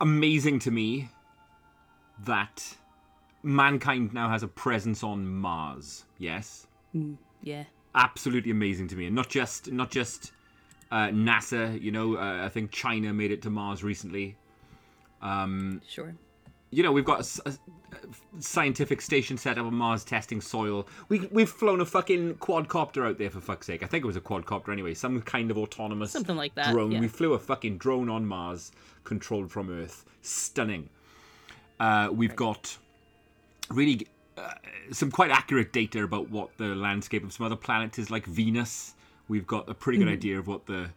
amazing to me that mankind now has a presence on Mars. Yes, Yeah. absolutely amazing to me, and not just not just uh, NASA. You know, uh, I think China made it to Mars recently. Um, Sure. You know, we've got a scientific station set up on Mars testing soil. We we've flown a fucking quadcopter out there for fuck's sake. I think it was a quadcopter anyway, some kind of autonomous Something like that, drone. yeah. We flew a fucking drone on Mars, controlled from Earth. Stunning. Uh, we've got really uh, some quite accurate data about what the landscape of some other planets is like Venus. We've got a pretty good Mm-hmm. idea of what the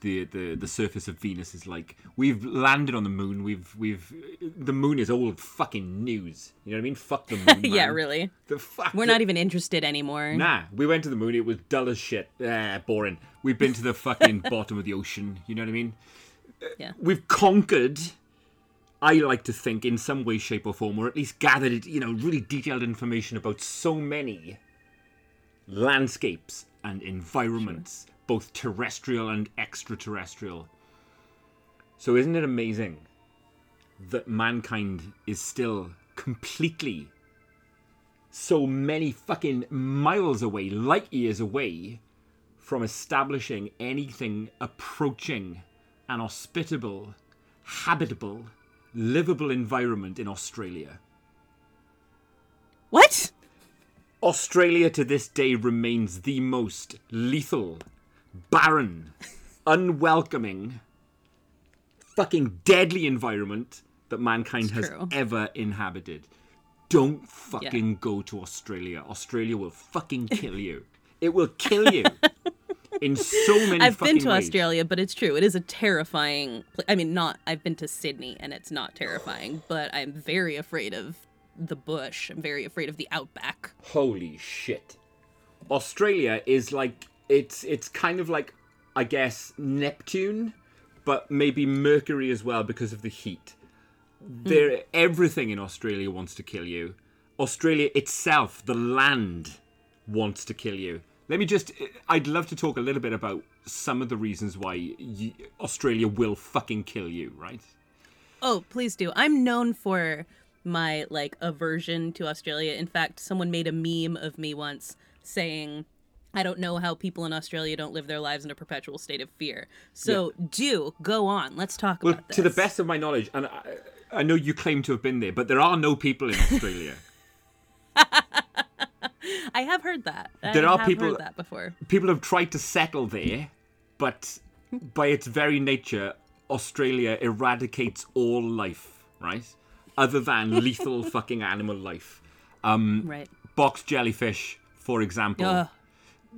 the, the the surface of Venus is like. We've landed on the moon. We've we've the moon is old fucking news. You know what I mean? Fuck the moon. Yeah, really. The fuck. We're the- not even interested anymore. Nah, we went to the moon. It was dull as shit. Ah, boring. We've been to the fucking bottom of the ocean. You know what I mean? Yeah. We've conquered. I like to think in some way, shape, or form, or at least gathered, you know, really detailed information about so many landscapes and environments, both terrestrial and extraterrestrial. So, isn't it amazing that mankind is still completely so many fucking miles away, light years away, from establishing anything approaching an hospitable, habitable, livable environment in Australia. What? Australia to this day remains the most lethal, barren, unwelcoming, fucking deadly environment that mankind has true. ever inhabited. Don't fucking go to Australia. Australia will fucking kill you. It will kill you in so many I've been to ways. Australia, but it's true. It is a terrifying. Pl- I mean, not. I've been to Sydney, and it's not terrifying, but I'm very afraid of the bush. I'm very afraid of the outback. Holy shit. Australia is like it's it's kind of like I guess Neptune, but maybe Mercury as well because of the heat. Hmm. There everything in Australia wants to kill you. Australia itself, the land wants to kill you. Let me just I'd love to talk a little bit about some of the reasons why y Australia will fucking kill you, right? Oh, please do. I'm known for my like aversion to Australia. In fact, someone made a meme of me once saying, "I don't know how people in Australia don't live their lives in a perpetual state of fear." So, do go on. Let's talk Well, about this. to the best of my knowledge, and I, I know you claim to have been there, but there are no people in Australia. I have heard that. There I are have people- heard that before. people have tried to settle there, but by its very nature, Australia eradicates all life, right? Other than lethal fucking animal life. Um, Right. box jellyfish, for example. Ugh.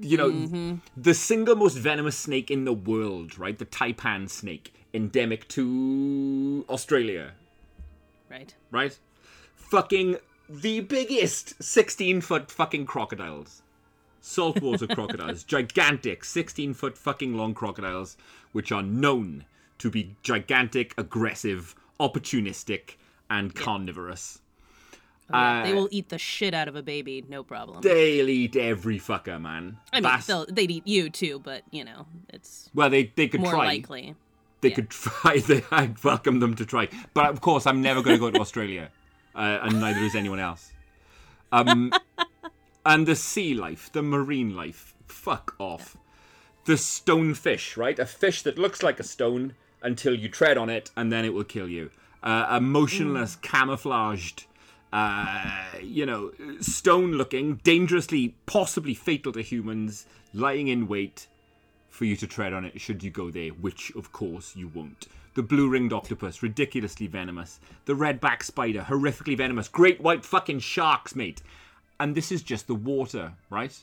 You know, mm-hmm. the single most venomous snake in the world, right? The taipan snake, endemic to Australia, Right. right? Fucking the biggest 16 foot fucking crocodiles. Saltwater crocodiles. Gigantic 16 foot fucking long crocodiles, which are known to be gigantic, aggressive, opportunistic, and carnivorous. Oh, yeah. they Uh, will eat the shit out of a baby, no problem. They'll eat every fucker, man. I mean, That's- they'd eat you too, but you know, it's well, they, they could more try. likely. They could try. They, I'd welcome them to try. But of course, I'm never going to go to Australia, uh, and neither is anyone else. Um, and the sea life, the marine life, fuck off. The stonefish, right? A fish that looks like a stone until you tread on it, and then it will kill you. Uh, a motionless, camouflaged, uh, you know, stone-looking, dangerously, possibly fatal to humans, lying in wait for you to tread on it should you go there, which of course you won't. The blue ringed octopus, ridiculously venomous. The red back spider, horrifically venomous. Great white fucking sharks, mate. And this is just the water, right?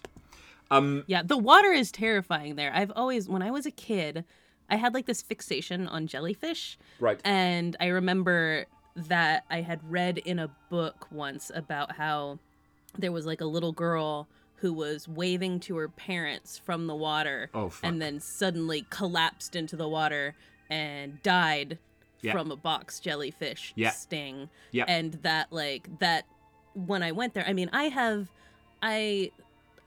Um, Yeah, the water is terrifying there. I've always, when I was a kid, I had like this fixation on jellyfish. Right. And I remember that I had read in a book once about how there was like a little girl who was waving to her parents from the water Oh, and then suddenly collapsed into the water and died Yeah. from a box jellyfish Yeah. sting. Yeah. And that like that when I went there, I mean, I have I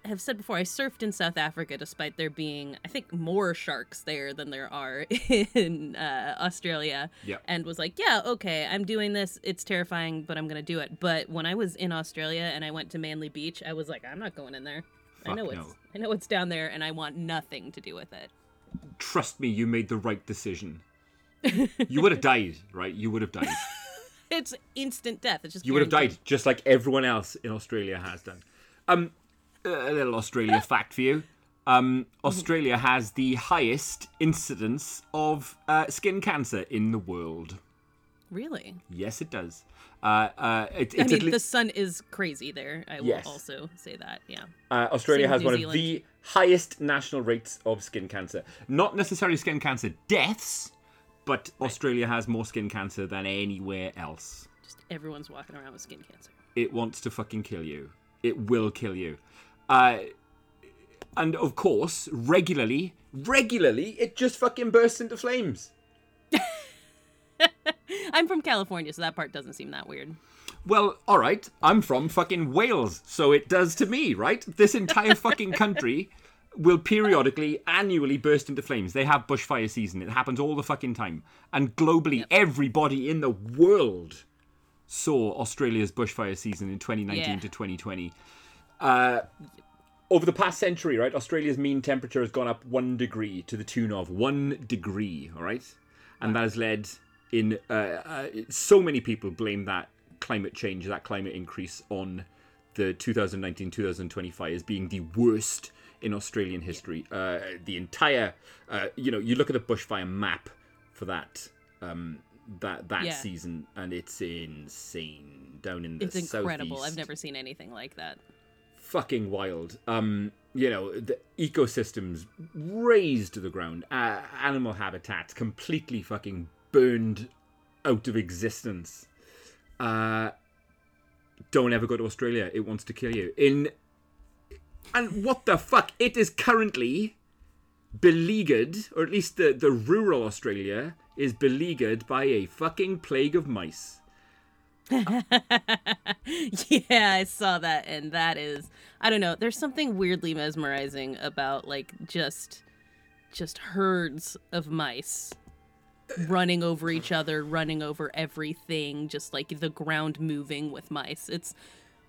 have said before, I surfed in South Africa despite there being, I think, more sharks there than there are in uh, Australia. Yep. And was like, yeah, okay, I'm doing this. It's terrifying, but I'm going to do it. But when I was in Australia and I went to Manly Beach, I was like, I'm not going in there. I Fuck know no. it's I know it's down there and I want nothing to do with it. Trust me, you made the right decision. you would have died, right? You would have died. It's instant death. It's just You would have died, just like everyone else in Australia has done. Um, a little Australia fact for you. Um, Australia has the highest incidence of uh, skin cancer in the world. Really? Yes, it does. Uh, uh, it, I mean, le- the sun is crazy there. I will also say that. Yeah. uh, Australia Same has one New of the highest national rates of skin cancer. Not necessarily skin cancer deaths, but Australia has more skin cancer than anywhere else. Just everyone's walking around with skin cancer. it wants to fucking kill you. It will kill you. Uh, and of course, regularly, regularly, it just fucking bursts into flames. I'm from California, so that part doesn't seem that weird. Well, all right, I'm from fucking Wales, so it does to me, right? This entire fucking country will periodically, annually burst into flames. They have bushfire season. It happens all the fucking time. And globally, everybody in the world saw Australia's bushfire season in 2019 Yeah. to 2020. Uh, over the past century, right, Australia's mean temperature has gone up one degree to the tune of one degree, all right? And that has led in uh, uh, so many people blame that climate change, that climate increase on the 2019-2020 fires being the worst in Australian history. Uh, the entire, uh, you know, you look at the bushfire map for that um, that that Yeah. season, and it's insane down in the It's incredible. southeast I've never seen anything like that. Fucking wild. Um, you know, the ecosystems razed to the ground, uh, animal habitats completely fucking burned out of existence. Uh, don't ever go to Australia. It wants to kill you. In and what the fuck? It is currently beleaguered, or at least the the rural Australia is beleaguered by a fucking plague of mice. yeah, I saw that, and that is, I don't know. There's something weirdly mesmerizing about like just, just herds of mice running over each other, running over everything, just like the ground moving with mice. It's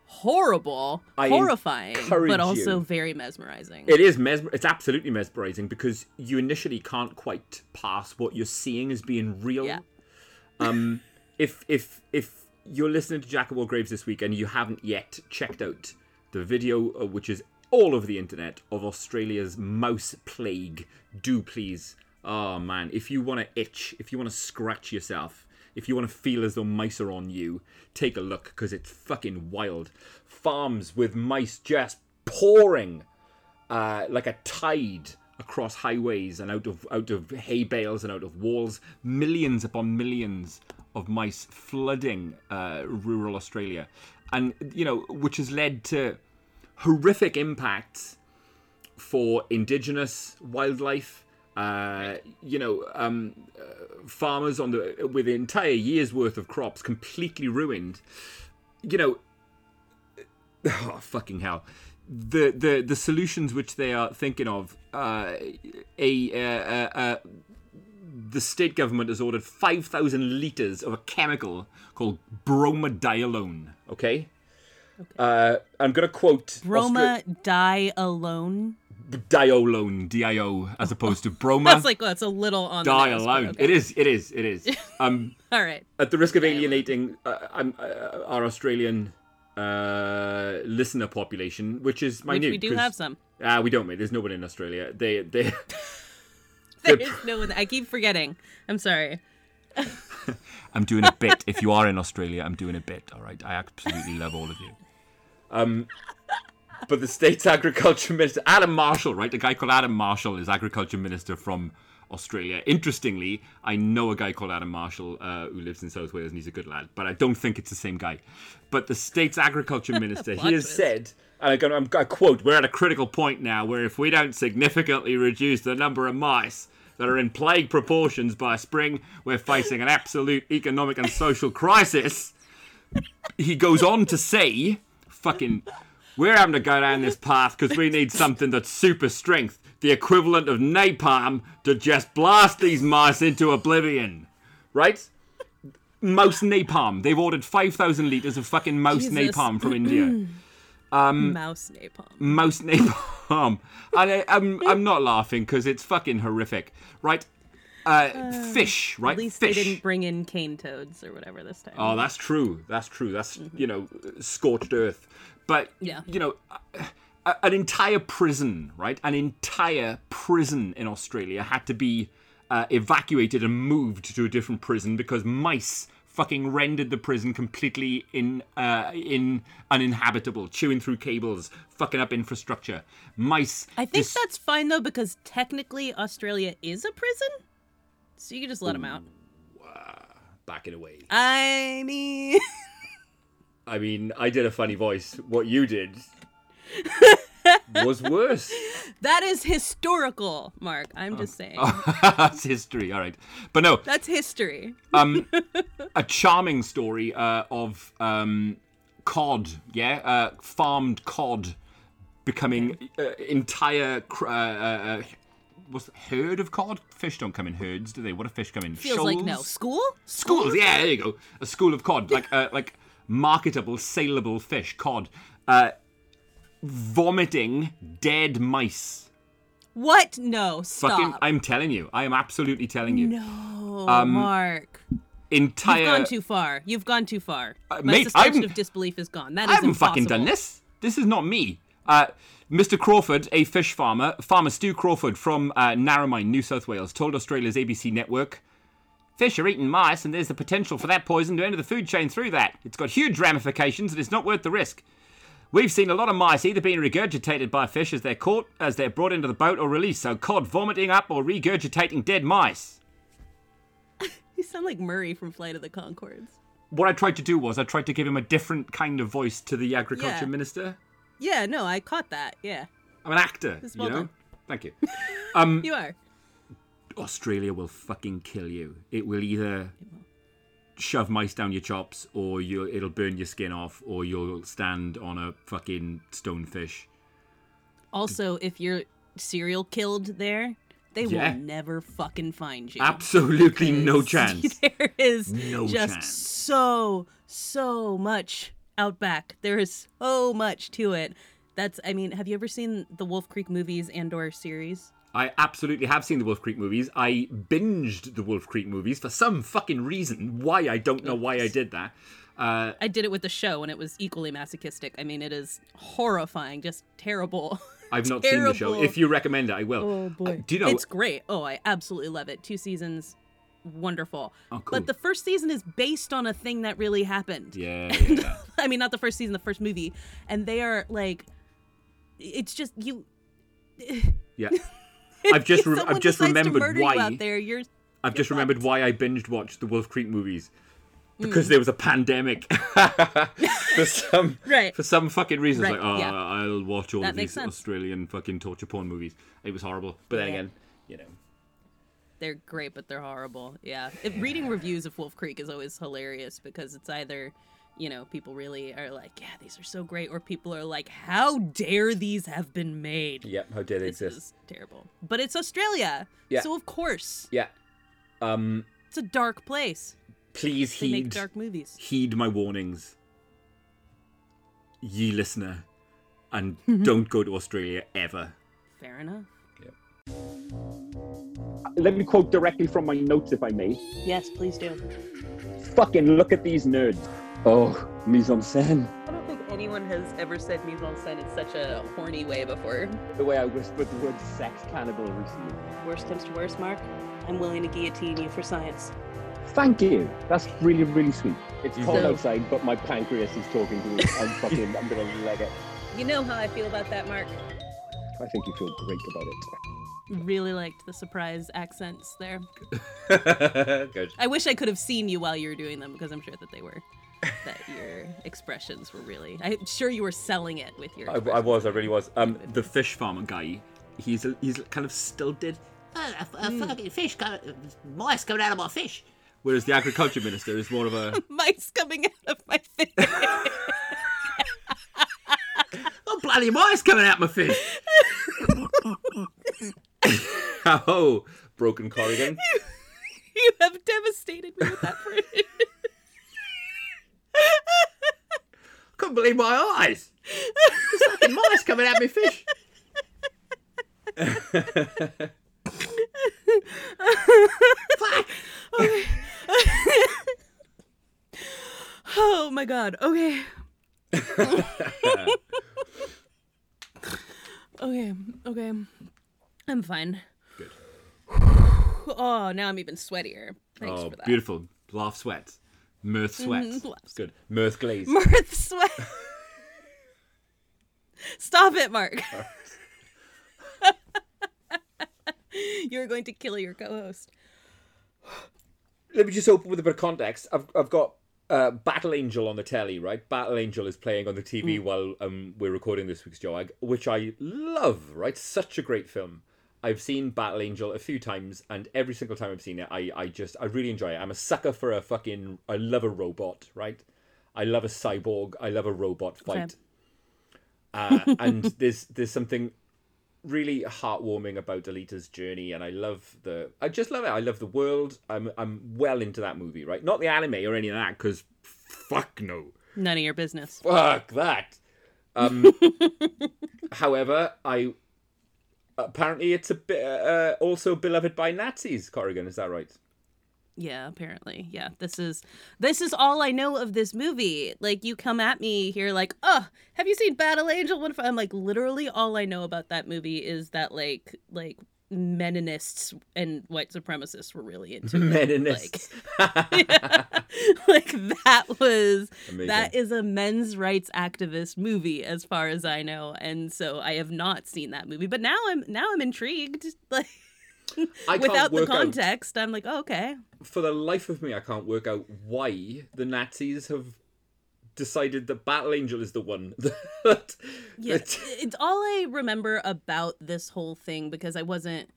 horrible, I horrifying, but also you- very mesmerizing. It is mesmer. It's absolutely mesmerizing because you initially can't quite pass what you're seeing as being real. Yeah. Um, if if if you're listening to Jack of All Graves this week and you haven't yet checked out the video, uh, which is all over the internet of Australia's mouse plague, do please. Oh man, if you want to itch, if you want to scratch yourself, if you want to feel as though mice are on you, take a look because it's fucking wild. Farms with mice just pouring uh, like a tide across highways and out of out of hay bales and out of walls. Millions upon millions of mice flooding uh, rural Australia, and you know, which has led to horrific impacts for indigenous wildlife. Uh, you know, um, uh, farmers on the with entire year's worth of crops completely ruined. You know, oh fucking hell the the the solutions which they are thinking of uh a uh the state government has ordered 5000 liters of a chemical called bromadiolone okay, uh i'm going to quote Broma die alone. Austra- diolone dio as opposed to broma That's like well, it's a little on the nose, okay. it is it is it is um All right. at the risk of alienating uh, I'm, uh, our Australian uh, listener population, which is Which minute. we do have some. Ah, we don't, mate. There's nobody in Australia. They, they. There is no one. I keep forgetting. I'm sorry. I'm doing a bit. If you are in Australia, I'm doing a bit. All right. I absolutely love all of you. Um, but the state's agriculture minister, Adam Marshall, right? A guy called Adam Marshall is agriculture minister from Australia. Interestingly, I know a guy called Adam Marshall uh, who lives in South Wales, and he's a good lad. But I don't think it's the same guy. But the state's agriculture minister, he has said, and I'm going I'm going to quote: "We're at a critical point now where if we don't significantly reduce the number of mice." That are in plague proportions by spring, we're facing an absolute economic and social crisis he goes on to say, fucking, We're having to go down this path because we need something that's super strength, the equivalent of napalm, to just blast these mice into oblivion. Right? Mouse napalm. They've ordered 5,000 litres of fucking mouse Jesus. napalm from India. Mouse napalm. Mouse napalm. And I, I'm, I'm not laughing because it's fucking horrific. Right? Uh, fish, right? At least fish. they didn't bring in cane toads or whatever this time. Oh, that's true. That's true. That's you know scorched earth. But Yeah. you know, an entire prison, right? An entire prison in Australia had to be uh, evacuated and moved to a different prison because mice fucking rendered the prison completely in uh, in uninhabitable, chewing through cables, fucking up infrastructure. Mice. I think dis- that's fine though because technically Australia is a prison, so you can just let them out. Back it away. I mean, I mean, I did a funny voice. What you did was worse. that is historical, Mark. I'm just saying. That's history, all right. But no, That's history. um, a charming story uh, of um, cod, yeah, uh, farmed cod becoming uh, entire cr- uh, uh, uh, herd of cod. Fish don't come in herds, do they? What do fish come in? Feels like no Shoals? school. schools. Yeah, there you go. A school of cod, like uh, like marketable, saleable fish, cod. Uh, vomiting dead mice. What? No, stop. Fucking, I'm telling you, I am absolutely telling you. no, Um, Mark. Entire. You've gone too far. You've gone too far. My mate, suspension I'm- of disbelief is gone. That is I haven't impossible. fucking done this. This is not me. Uh, Mr. Crawford, a fish farmer, farmer Stu Crawford from uh, Narromine, New South Wales, told Australia's ABC network, Fish are eating mice, and there's the potential for that poison to enter the food chain through that. It's got huge ramifications, and it's not worth the risk. We've seen a lot of mice either being regurgitated by fish as they're caught, as they're brought into the boat, or released. So cod vomiting up or regurgitating dead mice. You sound like Murray from Flight of the Conchords. What I tried to do was I tried to give him a different kind of voice to the agriculture Yeah. minister. Yeah, no, I caught that. Yeah, I'm an actor, It's you know. done. Thank you. Um, you are. Australia will fucking kill you. It will either shove mice down your chops, or you it'll burn your skin off, or you'll stand on a fucking stonefish. Also, if you're serial killed there, they Yeah. will never fucking find you. Absolutely no chance. There is No just chance. so so much out back. There is so much to it. That's I mean, have you ever seen the Wolf Creek movies and or series? I absolutely have seen the Wolf Creek movies. I binged the Wolf Creek movies for some fucking reason. Why I don't know why I did that. Uh, I did it with the show and it was equally masochistic. I mean, it is horrifying, just terrible. I've not seen the show. If you recommend it, I will. Uh, do you know? It's great. Oh, I absolutely love it. Two seasons, wonderful. Oh, cool. But the first season is based on a thing that really happened. yeah, yeah, yeah. I mean, not the first season, the first movie. And they are like, it's just you. yeah. I've just re- I've just remembered why. You out there, you're. I've just You're remembered fucked. why I binged watched the Wolf Creek movies. Mm. Because there was a pandemic. for some Right. for some fucking reason. Right, like, oh, yeah. I'll watch all That of these sense. Australian fucking torture porn movies. It was horrible. But then Yeah. again, you know. They're great, but they're horrible. Yeah. It, reading reviews of Wolf Creek is always hilarious because it's either, you know, people really are like, yeah, these are so great, or people are like, how dare these have been made? Yep, how dare they This is terrible. But it's Australia. Yeah. So, of course, Yeah. Um it's a dark place. please They make heed dark movies. heed my warnings. Ye listener. And don't go to Australia ever. Fair enough. Yeah. Let me quote directly from my notes, if I may. Yes, please do. Fucking look at these nerds. Oh, mise en scène. I don't think anyone has ever said mise en scène in such a horny way before. The way I whispered the word sex cannibal recently. Worst comes to worst, Mark. I'm willing to guillotine you for science. Thank you. That's really, really sweet. It's cold So- outside, but my pancreas is talking to me. I'm fucking, I'm gonna leg it. You know how I feel about that, Mark. I think you feel great about it. Really liked the surprise accents there. Good. I wish I could have seen you while you were doing them because I'm sure that they were. That your expressions were really. I'm sure you were selling it with your. I, I was, I really was. Um, the fish farmer guy, he's he's kind of stilted, Uh, a, a fucking fish, co- mice coming out of my fish. whereas the agriculture minister is more of a Mice coming out of my fish. Oh, bloody mice coming out of my fish. oh, broken Corrigan. You have devastated me with that phrase. Couldn't believe my eyes. There's fucking mice coming at me fish. Fuck. oh my god. Okay. okay. Okay. I'm fine. Good. Oh, now I'm even sweatier. Thanks oh, for that. beautiful. Laugh sweat. Mirth sweat. Mhm, Good. Mirth glaze. Mirth sweat. Stop it, Mark. You're going to kill your co-host. Let me just open with a bit of context. I've, I've got uh, Battle Angel on the telly, right? Battle Angel is playing on the TV while um, we're recording this week's Joag, which I love, right? Such a great film. I've seen Battle Angel a few times, and every single time I've seen it, I, I just, I really enjoy it. I'm a sucker for a fucking, I love a robot, right? I love a cyborg. I love a robot fight. Uh, and there's there's something really heartwarming about Alita's journey, and I love the, I just love it. I love the world. I'm I'm well into that movie, right? Not the anime or any of that, because fuck no, None of your business. fuck that. Um, however, I apparently it's a bit uh, also beloved by Nazis. Corrigan, is that right? Yeah, apparently. Yeah. This is this is all I know of this movie. Like you come at me here like, "Oh, have you seen Battle Angel?" What if I'm like literally all I know about that movie is that like like Meninists and white supremacists were really into. Meninists. like that was Amazing. that is a men's rights activist movie as far as I know and so I have not seen that movie but now I'm now I'm intrigued like without the work out- context I'm like oh, okay for the life of me, I can't work out why the Nazis have decided that Battle Angel is the one that. yeah that- it's all I remember about this whole thing because I wasn't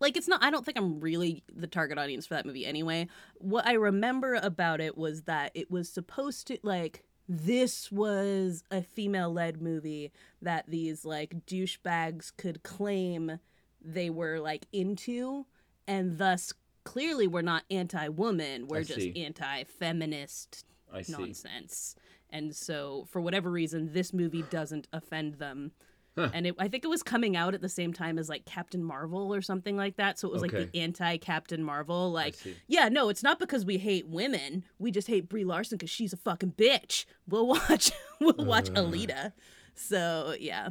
like it's not I don't think I'm really the target audience for that movie anyway. What I remember about it was that it was supposed to like this was a female led movie that these like douchebags could claim they were like into and thus clearly we're not anti-woman we're I just see. anti-feminist I see. nonsense and so for whatever reason this movie doesn't offend them. And it, i think it was coming out at the same time as like captain marvel or something like that. So it was like the anti-captain marvel like yeah no it's not because we hate women. We just hate brie larson because she's a fucking bitch. We'll watch we'll watch uh. alita. So yeah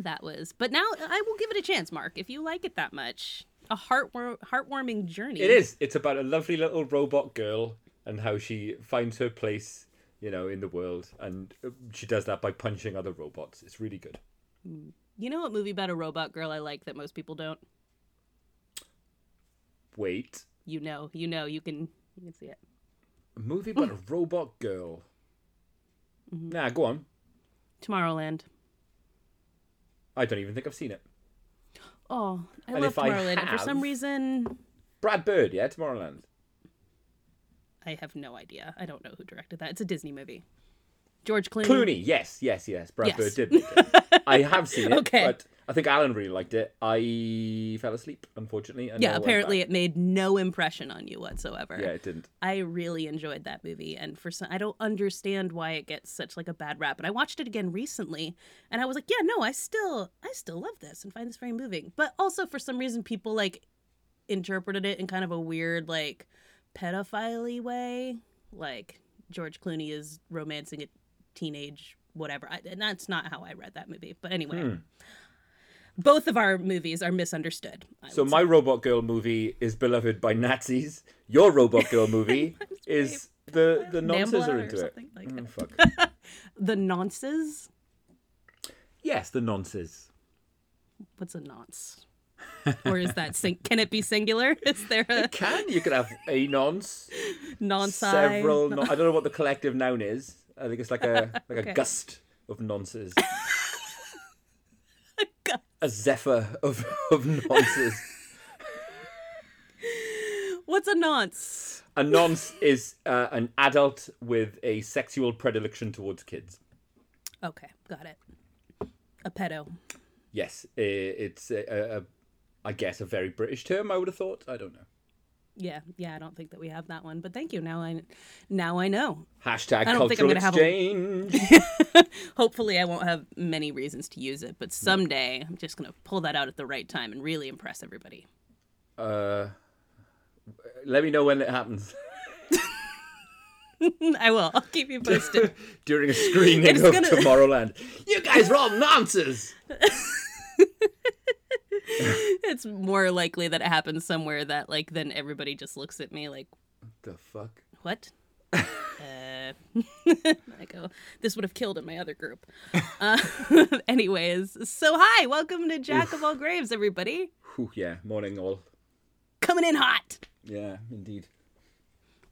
that was but now i will give it a chance mark if you like it that much. A heartwar- heartwarming journey. It is. It's about a lovely little robot girl and how she finds her place, you know, in the world, and she does that by punching other robots. It's really good. you know what movie about a robot girl i like that most people don't Wait, you know you know you can you can see it a movie about a robot girl. Mm-hmm. Nah, go on. tomorrowland I don't even think I've seen it. Oh, I And love Tomorrowland. and for some reason, Brad Bird, yeah, Tomorrowland. I have no idea. I don't know who directed that. It's a Disney movie. George Clooney. Clooney, yes, yes, yes. Brad Yes. Bird did. make it. I have seen it, Okay. but I think Alan really liked it. I fell asleep, unfortunately. and Yeah, apparently it made no impression on you whatsoever. Yeah, it didn't. I really enjoyed that movie, and for some, I don't understand why it gets such like a bad rap. But I watched it again recently, and I was like, yeah, no, I still, I still love this and find this very moving. But also for some reason, people like interpreted it in kind of a weird like pedophile way, like George Clooney is romancing a teenage whatever. I, and that's not how I read that movie. But anyway. Hmm. Both of our movies are misunderstood. I So my say. Robot Girl movie is beloved by Nazis. Your Robot Girl movie is the the nonces are into it. like Mm, fuck. the nonces. yes, the nonces. What's a nonce? Or is that sing- can it be singular? Is there a Can you could have a nonce, nonce? several. Non- I don't know what the collective noun is. I think it's like a like Okay. a gust of nonces, gust. a zephyr of of nonces. What's a nonce? A nonce is uh, an adult with a sexual predilection towards kids. Okay, got it. A pedo. Yes, it's a, a, a, I guess a very British term. I would have thought. I don't know. Yeah, yeah. I don't think that we have that one, but thank you. Now I, now I know. Hashtag I don't think I'm cultural have a- exchange. Hopefully, I won't have many reasons to use it, but someday I'm just gonna pull that out at the right time and really impress everybody. uh, let me know when it happens I will. I'll keep you posted. during a screening It's of gonna- Tomorrowland. You guys are all nonsense. it's more likely that it happens somewhere that like then everybody just looks at me like The fuck. what uh, i go this would have killed in my other group uh, anyways so hi welcome to jack of all graves everybody Whew, yeah, morning all. coming in hot Yeah, indeed.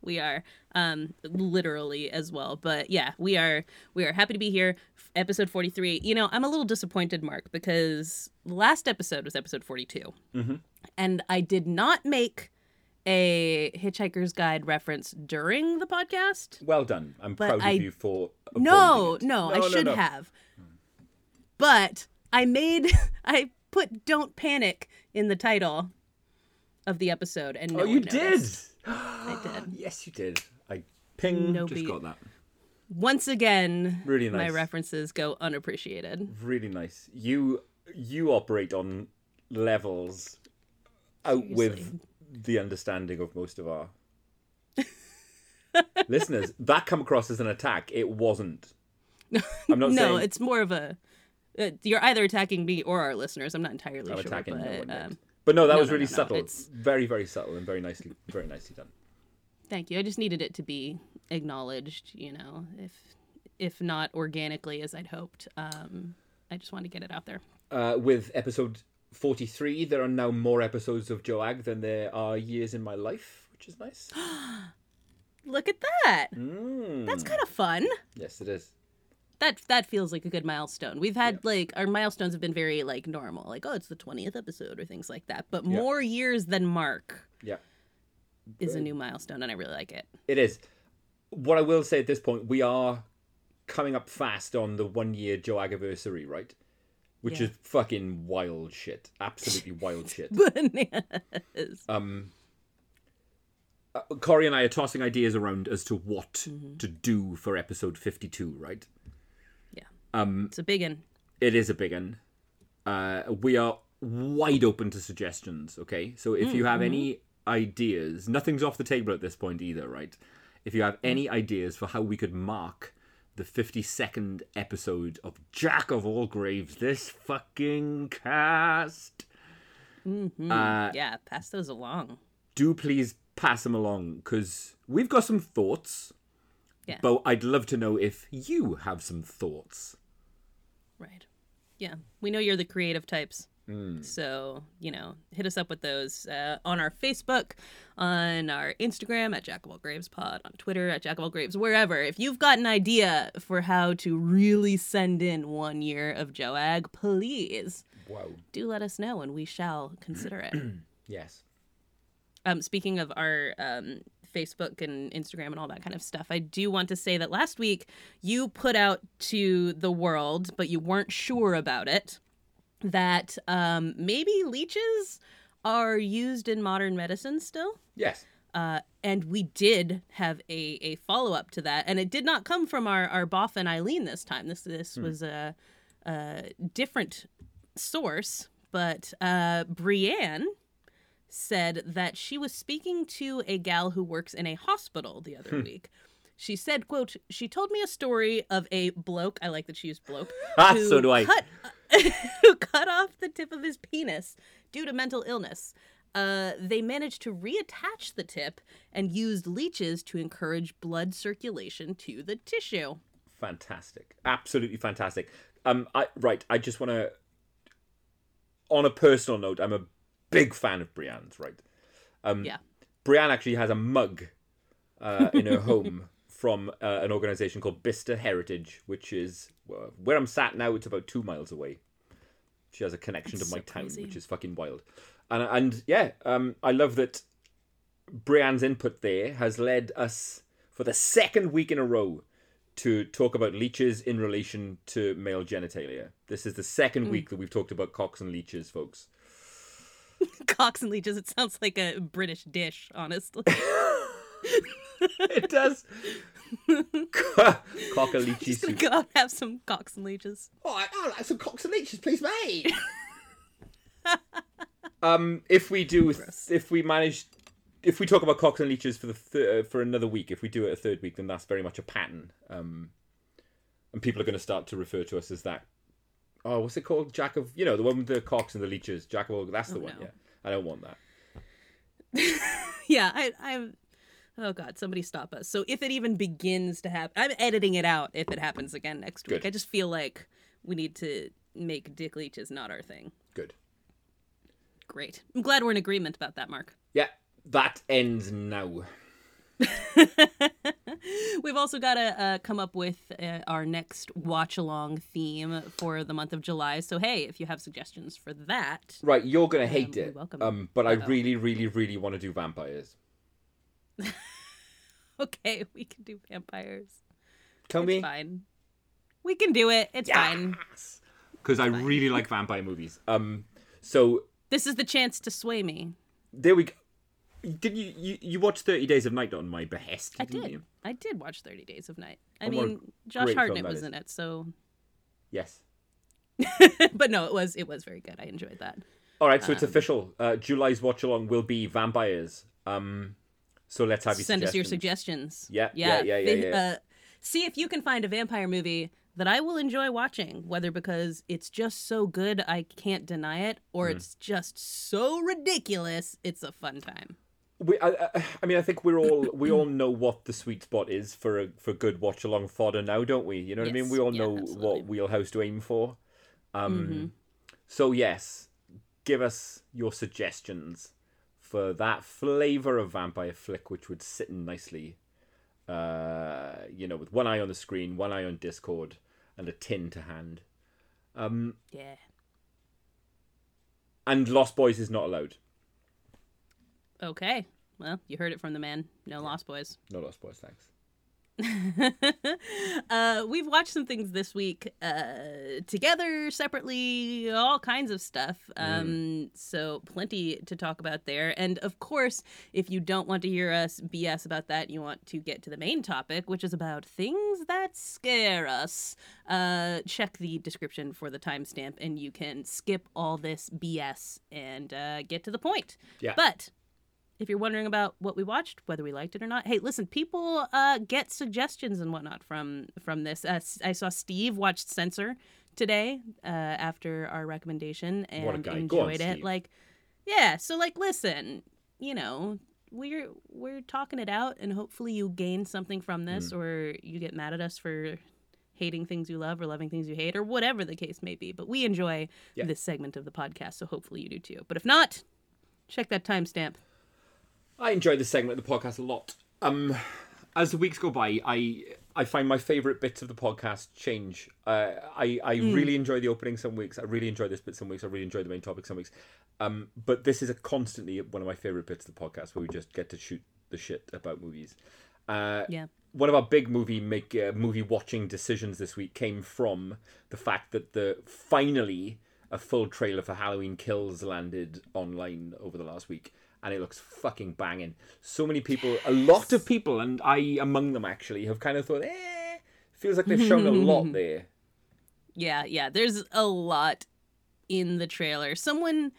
we are um literally as well but yeah we are we are happy to be here episode 43 you know i'm a little disappointed mark because the last episode was episode 42 mm-hmm. and i did not make a hitchhiker's guide reference during the podcast Well done. I'm proud I- of you for. no, it. no i should no. have but i made i put don't panic in the title of the episode and oh, no Oh, you did. i did Yes, you did. I ping. No just got that. Once again Really nice. my references go unappreciated Really nice. You you operate on levels out with the understanding of most of our listeners. That come across as an attack. It wasn't. I'm not no saying it's more of a uh, you're either attacking me or our listeners i'm not entirely I'm sure attacking but no um, but no, that no, was really no, subtle. it's- Very, very subtle and very nicely, very nicely done. thank you i just needed it to be acknowledged you know if if not organically as i'd hoped um i just want to get it out there Uh, with episode 43, there are now more episodes of Joag than there are years in my life, which is nice. look at that Mm. that's kind of fun Yes, it is. that that feels like a good milestone. We've had like our milestones have been very like normal, like oh it's the twentieth episode or things like that. But Yeah. more years than Mark Yeah. is a new milestone, and I really like it. It is. What I will say at this point, we are coming up fast on the one year Joe anniversary, right? Which Yeah. is fucking wild shit. Absolutely wild shit. Bananas. Um, uh, Corey and I are tossing ideas around as to what Mm-hmm. to do for episode 52, right? Yeah, Um, it's a big one. it is a big one. Uh, we are wide open to suggestions, okay? So if you have any ideas, nothing's off the table at this point either, right? If you have any ideas for how we could mark the 52nd episode of Jack of All Graves, this fucking cast, uh, Yeah, pass those along. do please pass them along because we've got some thoughts. Yeah. But I'd love to know if you have some thoughts. Right. Yeah, we know you're the creative types. Hmm. So, you know, hit us up with those uh, on our Facebook, on our Instagram at Jack of All Graves Pod, on Twitter at Jack of All Graves, wherever. If you've got an idea for how to really send in one year of Joag, please Wow. do let us know and we shall consider it. Yes. Um, speaking of our um, Facebook and Instagram and all that kind of stuff, I do want to say that last week you put out to the world, but you weren't sure about it, that um, maybe leeches are used in modern medicine still. Yes. Uh, and we did have a, a follow up to that, and it did not come from our our Boff and Eileen this time. This this was a, a different source, but uh, Brienne said that she was speaking to a gal who works in a hospital the other week. She said, "quote She told me a story of a bloke. I like that she used bloke. Ah, who so do I. Cut, who cut off the tip of his penis due to mental illness. Uh, they managed to reattach the tip and used leeches to encourage blood circulation to the tissue. fantastic absolutely fantastic um i right i just want to on a personal note i'm a big fan of brienne's right um Yeah. brienne actually has a mug uh, in her home from uh, an organization called bista heritage which is uh, where i'm sat now it's about two miles away she has a connection That's to my so town crazy. which is fucking wild and and yeah um i love that brienne's input there has led us for the second week in a row to talk about leeches in relation to male genitalia. This is the second week that we've talked about cocks and leeches, folks. Cocks and leeches. It sounds like a British dish, honestly. It does. Cock and leechy Just gonna go out and have some cocks and leeches. Oh, I, I like some cocks and leeches, please, mate. um, if we do, if we manage, if we talk about cocks and leeches for the th- uh, for another week, if we do it a third week, then that's very much a pattern. Um, and people are going to start to refer to us as that. Oh, what's it called? Jack of, you know, the one with the cocks and the leeches. Jack of all. That's the Oh, one. no. Yeah, I don't want that. Yeah, I, I'm. Oh God, somebody stop us. So if it even begins to happen, I'm editing it out if it happens again next week. I just feel like we need to make dick leeches not our thing. Good. Great. I'm glad we're in agreement about that, Mark. Yeah, that ends now. We've also got to uh, come up with uh, our next watch along theme for the month of July. So, hey, if you have suggestions for that, Right, you're gonna hate we it. welcome Um, but I Uh-oh. really, really, really want to do vampires. okay, we can do vampires. Tell It's me. fine. We can do it. It's fine. Because I really like vampire movies. Um, so This is the chance to sway me. there we go. Did you you, you watch Thirty Days of Night on my behest? I didn't did. You? I did watch 30 Days of Night. I And what a mean, Josh great film Hartnett was is. in it, so Yes. but no, it was it was very good. I enjoyed that. All right, so it's Um, official. Uh, July's watch along will be vampires. Um, so let's have your Send us your suggestions. suggestions. Yeah, yeah, yeah, yeah, yeah. Uh, see if you can find a vampire movie that I will enjoy watching, whether because it's just so good I can't deny it, or Mm-hmm. it's just so ridiculous it's a fun time. We, I, I, mean, I think we're all we all know what the sweet spot is for a for good watch along fodder now, don't we? You know what I mean? We all yeah, know absolutely. what wheelhouse to aim for. Um, Mm-hmm. so yes, give us your suggestions for that flavor of vampire flick, which would sit in nicely. Uh, you know, with one eye on the screen, one eye on Discord, and a tin to hand. Um, Yeah. and Lost Boys is not allowed. Okay. Well, you heard it from the man. No Lost Boys. No Lost Boys, thanks. uh, we've watched some things this week uh, together, separately, all kinds of stuff. Um, So, plenty to talk about there. And of course, if you don't want to hear us BS about that, you want to get to the main topic, which is about things that scare us. Uh, check the description for the timestamp, and you can skip all this BS and uh, get to the point. Yeah. But if you're wondering about what we watched, whether we liked it or not, hey, listen, people uh, get suggestions and whatnot from from this. Uh, I saw Steve watched Censor today uh, after our recommendation and What a guy. Go on, enjoyed it. Steve. Like, yeah, so like, listen, you know, we're we're talking it out, and hopefully you gain something from this, Mm. or you get mad at us for hating things you love or loving things you hate or whatever the case may be but we enjoy Yeah. this segment of the podcast so hopefully you do too but if not check that timestamp I enjoy this segment of the podcast a lot. Um, as the weeks go by, I I find my favorite bits of the podcast change. Uh, I I really enjoy the opening some weeks. I really enjoy this bit some weeks. I really enjoy the main topic some weeks. Um, but this is a constantly one of my favorite bits of the podcast where we just get to shoot the shit about movies. Uh, yeah one of our big movie make uh, movie watching decisions this week came from the fact that the finally a full trailer for Halloween Kills landed online over the last week and it looks fucking banging. So many people, a lot of people and I among them actually have kind of thought, "Eh, feels like they've shown a lot there." Yeah, yeah. There's a lot in the trailer. Someone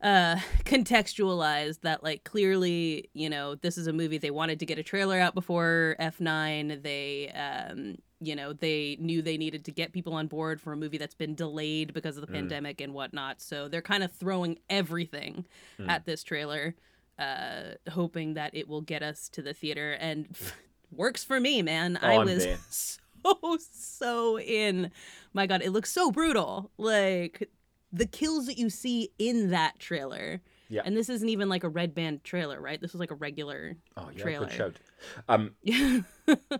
uh contextualized that like clearly, you know, this is a movie they wanted to get a trailer out before F9. They um you know, they knew they needed to get people on board for a movie that's been delayed because of the pandemic and whatnot. So they're kind of throwing everything at this trailer, uh, hoping that it will get us to the theater. And works for me, man. I Oh, I'm was so so in. My God, it looks so brutal. Like the kills that you see in that trailer. Yeah. And this isn't even like a red band trailer, right? This was like a regular Oh yeah, trailer. good shout. Um,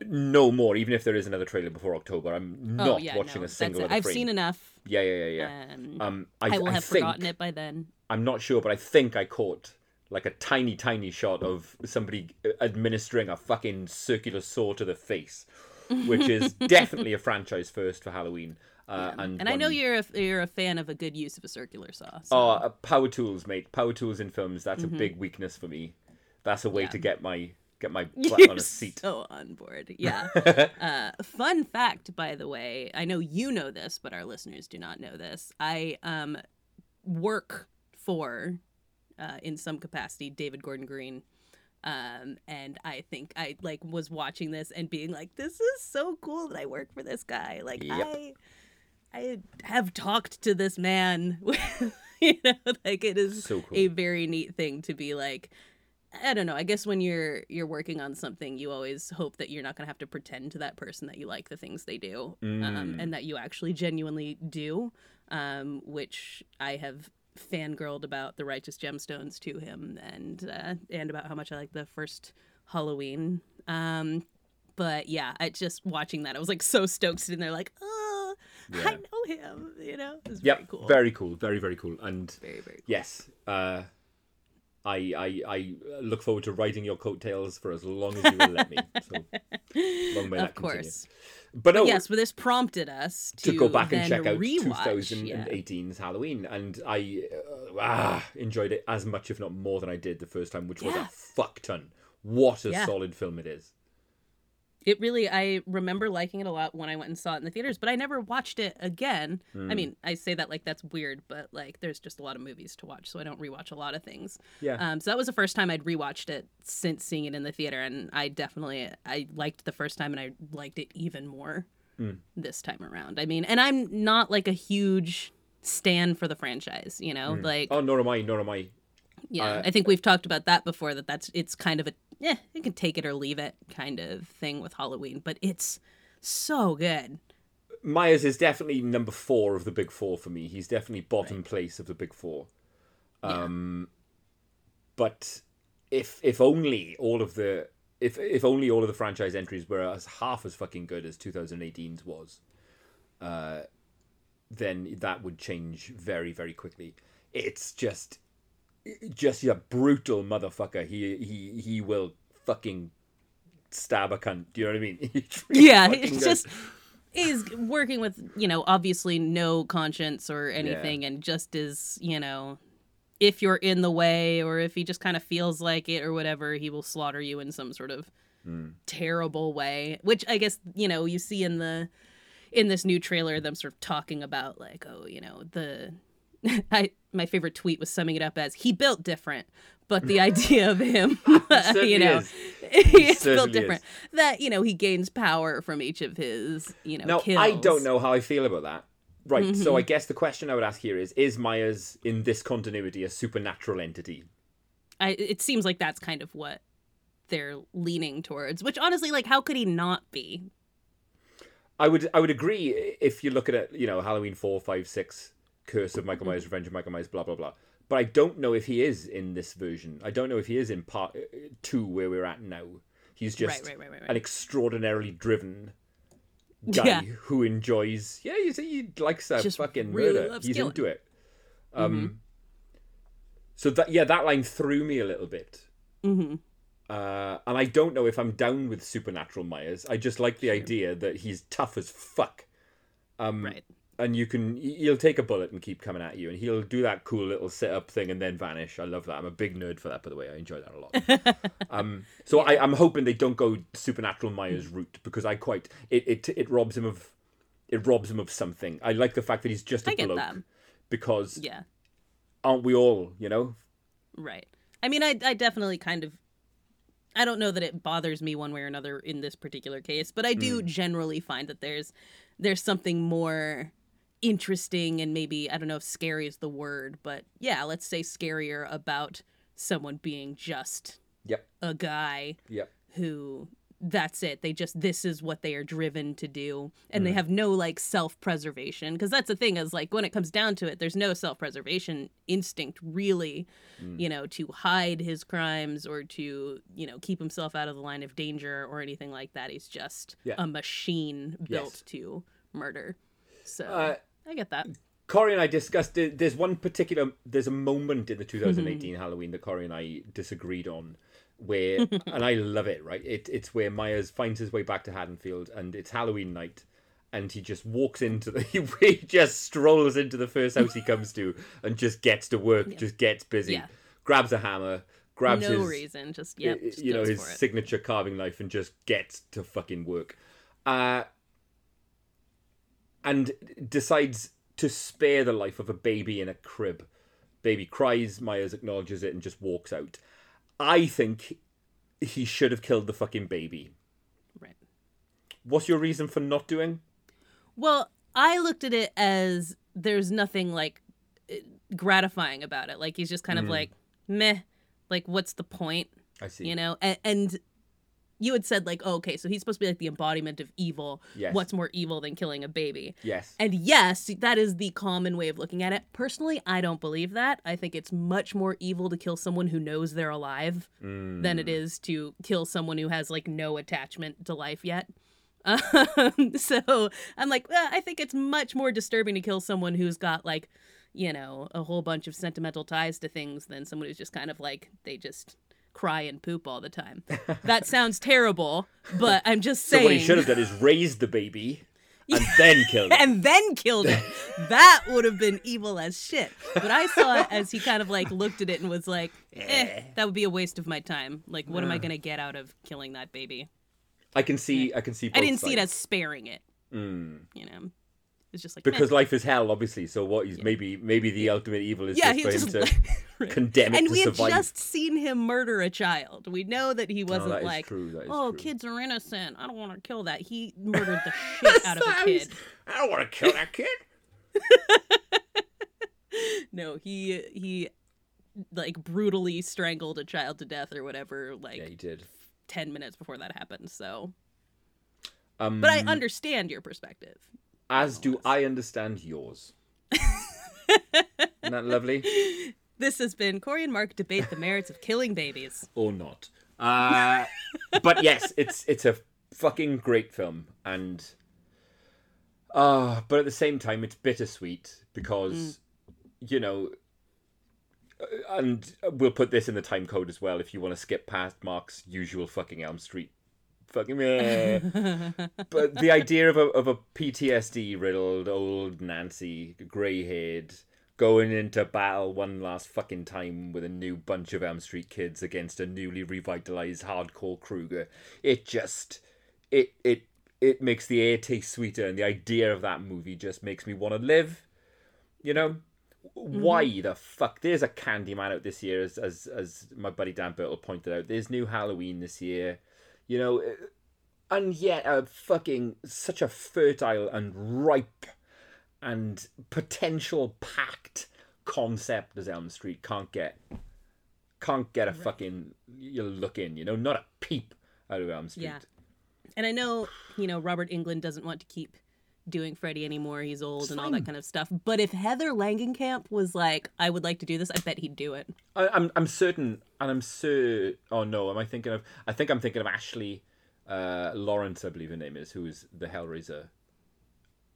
no more. Even if there is another trailer before October, I'm not oh yeah, watching no, a single. I've frame. seen enough. Yeah, yeah, yeah, yeah. Um, Um, I, I will I have think, forgotten it by then. I'm not sure, but I think I caught like a tiny, tiny shot of somebody administering a fucking circular saw to the face. which is definitely a franchise first for Halloween. Uh, and And I know you're a, you're a fan of a good use of a circular saw. So. Oh, uh, power tools, mate. Power tools in films. That's a big weakness for me. That's a way Mm-hmm. Yeah. to get my get my butt You're on a seat. so on board. Yeah. uh, fun fact, by the way, I know you know this, but our listeners do not know this. I um, work for, uh, in some capacity, David Gordon Green. Um, and I think I like was watching this and being like, "This is so cool that I work for this guy." Like Yep. I, I have talked to this man. you know, like it is So cool. a very neat thing to be like I don't know. I guess when you're you're working on something, you always hope that you're not going to have to pretend to that person that you like the things they do, um, Mm. and that you actually genuinely do. Um, which I have fangirled about the Righteous Gemstones to him, and uh, and about how much I like the first Halloween. Um, but yeah, I just watching that, I was like so stoked sitting there, like, oh, I know him. You know, it was Yep, very cool. very cool, very very cool. And very very cool. yes, uh, I I I look forward to riding your coattails for as long as you will let me. So long may Of that continue. course. But no, yes, but this prompted us to, to go back and check out rewatch, yeah. 2018's Halloween, and I uh, ah, enjoyed it as much, if not more, than I did the first time, which was a fuck ton. What a Yeah. solid film it is. It really, I remember liking it a lot when I went and saw it in the theaters, but I never watched it again. Hmm. I mean, I say that like that's weird, but like there's just a lot of movies to watch, so I don't rewatch a lot of things. Yeah. Um, so that was the first time I'd rewatched it since seeing it in the theater, and I definitely I liked the first time, and I liked it even more Hmm. this time around. I mean, and I'm not like a huge stand for the franchise, you know, like Oh, nor am I, nor am I. Yeah, Uh, I think we've talked about that before. That that's it's kind of a yeah, you can take it or leave it kind of thing with Halloween, but it's so good. Myers is definitely number four of the big four for me. He's definitely bottom place of the big four. Um, but if if only all of the if if only all of the franchise entries were as half as fucking good as 2018's was, uh, then that would change very very quickly. It's just just a brutal motherfucker. He he he will fucking stab a cunt. Do you know what I mean? Yeah, it's just he's working with you know obviously no conscience or anything, and just is you know if you're in the way or if he just kind of feels like it or whatever, he will slaughter you in some sort of Hmm. terrible way. Which I guess you know you see in the in this new trailer them sort of talking about like oh you know the I my favorite tweet was summing it up as he built different, but the idea of him, you know, is. he is certainly built is. different. That you know he gains power from each of his you know. Now, kills. I don't know how I feel about that. Right, so Mm-hmm. I guess the question I would ask here is Is Myers in this continuity a supernatural entity? I it seems like that's kind of what they're leaning towards. Which honestly, like, how could he not be? I would I would agree if you look at it, you know, Halloween 4, 5, 6, Curse of Michael Myers, Revenge of Michael Myers, blah, blah, blah. But I don't know if he is in this version. I don't know if he is in part uh, two where we're at now. He's just right, right, right, an extraordinarily driven guy Yeah. who enjoys, yeah, you see, he likes a Just fucking really murder. He's killing. into it. Um, So that yeah, that line threw me a little bit. hmm Uh, and I don't know if I'm down with supernatural Myers. I just like the idea that he's tough as fuck. Um, Right. And you can, he'll take a bullet and keep coming at you, and he'll do that cool little sit up thing and then vanish. I love that. I'm a big nerd for that, by the way. I enjoy that a lot. um, so I, I'm hoping they don't go supernatural Myers route because I quite it, it it robs him of it robs him of something. I like the fact that he's just a I bloke because Yeah. aren't we all? You know, Right. I mean, I I definitely kind of. I don't know that it bothers me one way or another in this particular case, but I do generally find that there's there's something more interesting and maybe I don't know if scary is the word, but yeah, let's say scarier about someone being just yep, a guy yep. who that's it they just this is what they are driven to do and Mm. they have no like self-preservation because that's the thing is like when it comes down to it there's no self-preservation instinct really Mm. you know to hide his crimes or to you know keep himself out of the line of danger or anything like that he's just Yeah. a machine built Yes. to murder so Uh, i get that Corey and I discussed. There's one particular. There's a moment in the Mm-hmm. 2018 Halloween that Corey and I disagreed on. where and I love it, right? It it's where Myers finds his way back to Haddonfield and it's Halloween night and he just walks into the he just strolls into the first house he comes to and just gets to work, just gets busy. Yeah. Grabs a hammer, grabs no his reason. Just yep. just you know his signature carving knife and just gets to fucking work uh and decides to spare the life of a baby in a crib baby cries myers acknowledges it and just walks out i think he should have killed the fucking baby Right. what's your reason for not doing Well, I looked at it as there's nothing like gratifying about it. Like he's just kind of Mm. like meh. Like what's the point? i see You know? And, and you had said like, oh, okay, so he's supposed to be like the embodiment of evil. Yes. What's more evil than killing a baby? yes And yes, that is the common way of looking at it. Personally, I don't believe that. I think it's much more evil to kill someone who knows they're alive Mm. than it is to kill someone who has like no attachment to life yet. Um, so I'm like, well, I think it's much more disturbing to kill someone who's got like, you know, a whole bunch of sentimental ties to things than someone who's just kind of like they just cry and poop all the time. that sounds terrible, but I'm just saying. so what he should have done is raised the baby and then killed it and then killed it. that would have been evil as shit. But I saw it as he kind of like looked at it and was like, eh, that would be a waste of my time. Like, what am I going to get out of killing that baby? i can see i can see I didn't see it as sparing it. Mm. You know, it's just like, because life is hell obviously so what he's maybe maybe the ultimate evil is yeah, just for him to Right. condemn it and to we had just seen him murder a child. We know that he wasn't that is like, is oh, true. kids are innocent. I don't want to kill that. He murdered the shit out of a kid. i don't want to kill that kid No, he he like brutally strangled a child to death or whatever. Like yeah he did 10 minutes before that happened so um but i understand your perspective as do i understand yours. Isn't that lovely? This has been corey and mark debate the merits of killing babies. Or not. Uh but yes it's it's a fucking great film and uh but at the same time it's bittersweet because you know uh, and we'll put this in the time code as well if you want to skip past mark's usual fucking elm street fucking meh. but the idea of a, of a ptsd riddled old nancy gray haired going into battle one last fucking time with a new bunch of elm street kids against a newly revitalized hardcore kruger it just it it it makes the air taste sweeter and the idea of that movie just makes me want to live you know? Mm-hmm. Why the fuck there's a candyman out this year as as as my buddy dan Burtle pointed out. There's new halloween this year you know uh, and yet a fucking such a fertile and ripe and potential packed concept as elm street. Can't get can't get a fucking you look in you know not a peep out of elm street. Yeah. and i know you know Robert Englund doesn't want to keep doing freddy anymore. He's old and all that kind of stuff. But if heather langenkamp was like i would like to do this i bet he'd do it. I, I'm I'm certain, and I'm sure. Oh no, am I thinking of? I think I'm thinking of Ashley uh, Laurence, I believe her name is, who is the Hellraiser,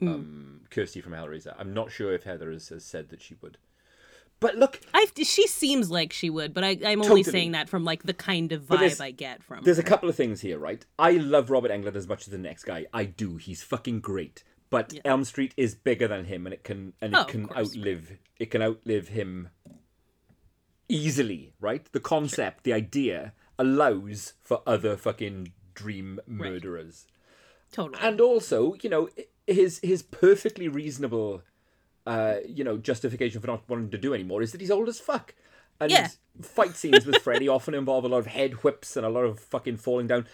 um, Kirsty from Hellraiser. I'm not sure if Heather has, has said that she would. But look, I, she seems like she would, but I, I'm only saying that from like the kind of vibe I get from there's a couple of things here, right? I love Robert Englund as much as the next guy. I do. He's fucking great. But Elm Street is bigger than him, and it can and it Oh, can outlive it can outlive him easily, right? The concept, the idea allows for other fucking dream murderers. totally. and also you know his his perfectly reasonable uh you know justification for not wanting to do anymore is that he's old as fuck and Yeah. fight scenes with freddy often involve a lot of head whips and a lot of fucking falling down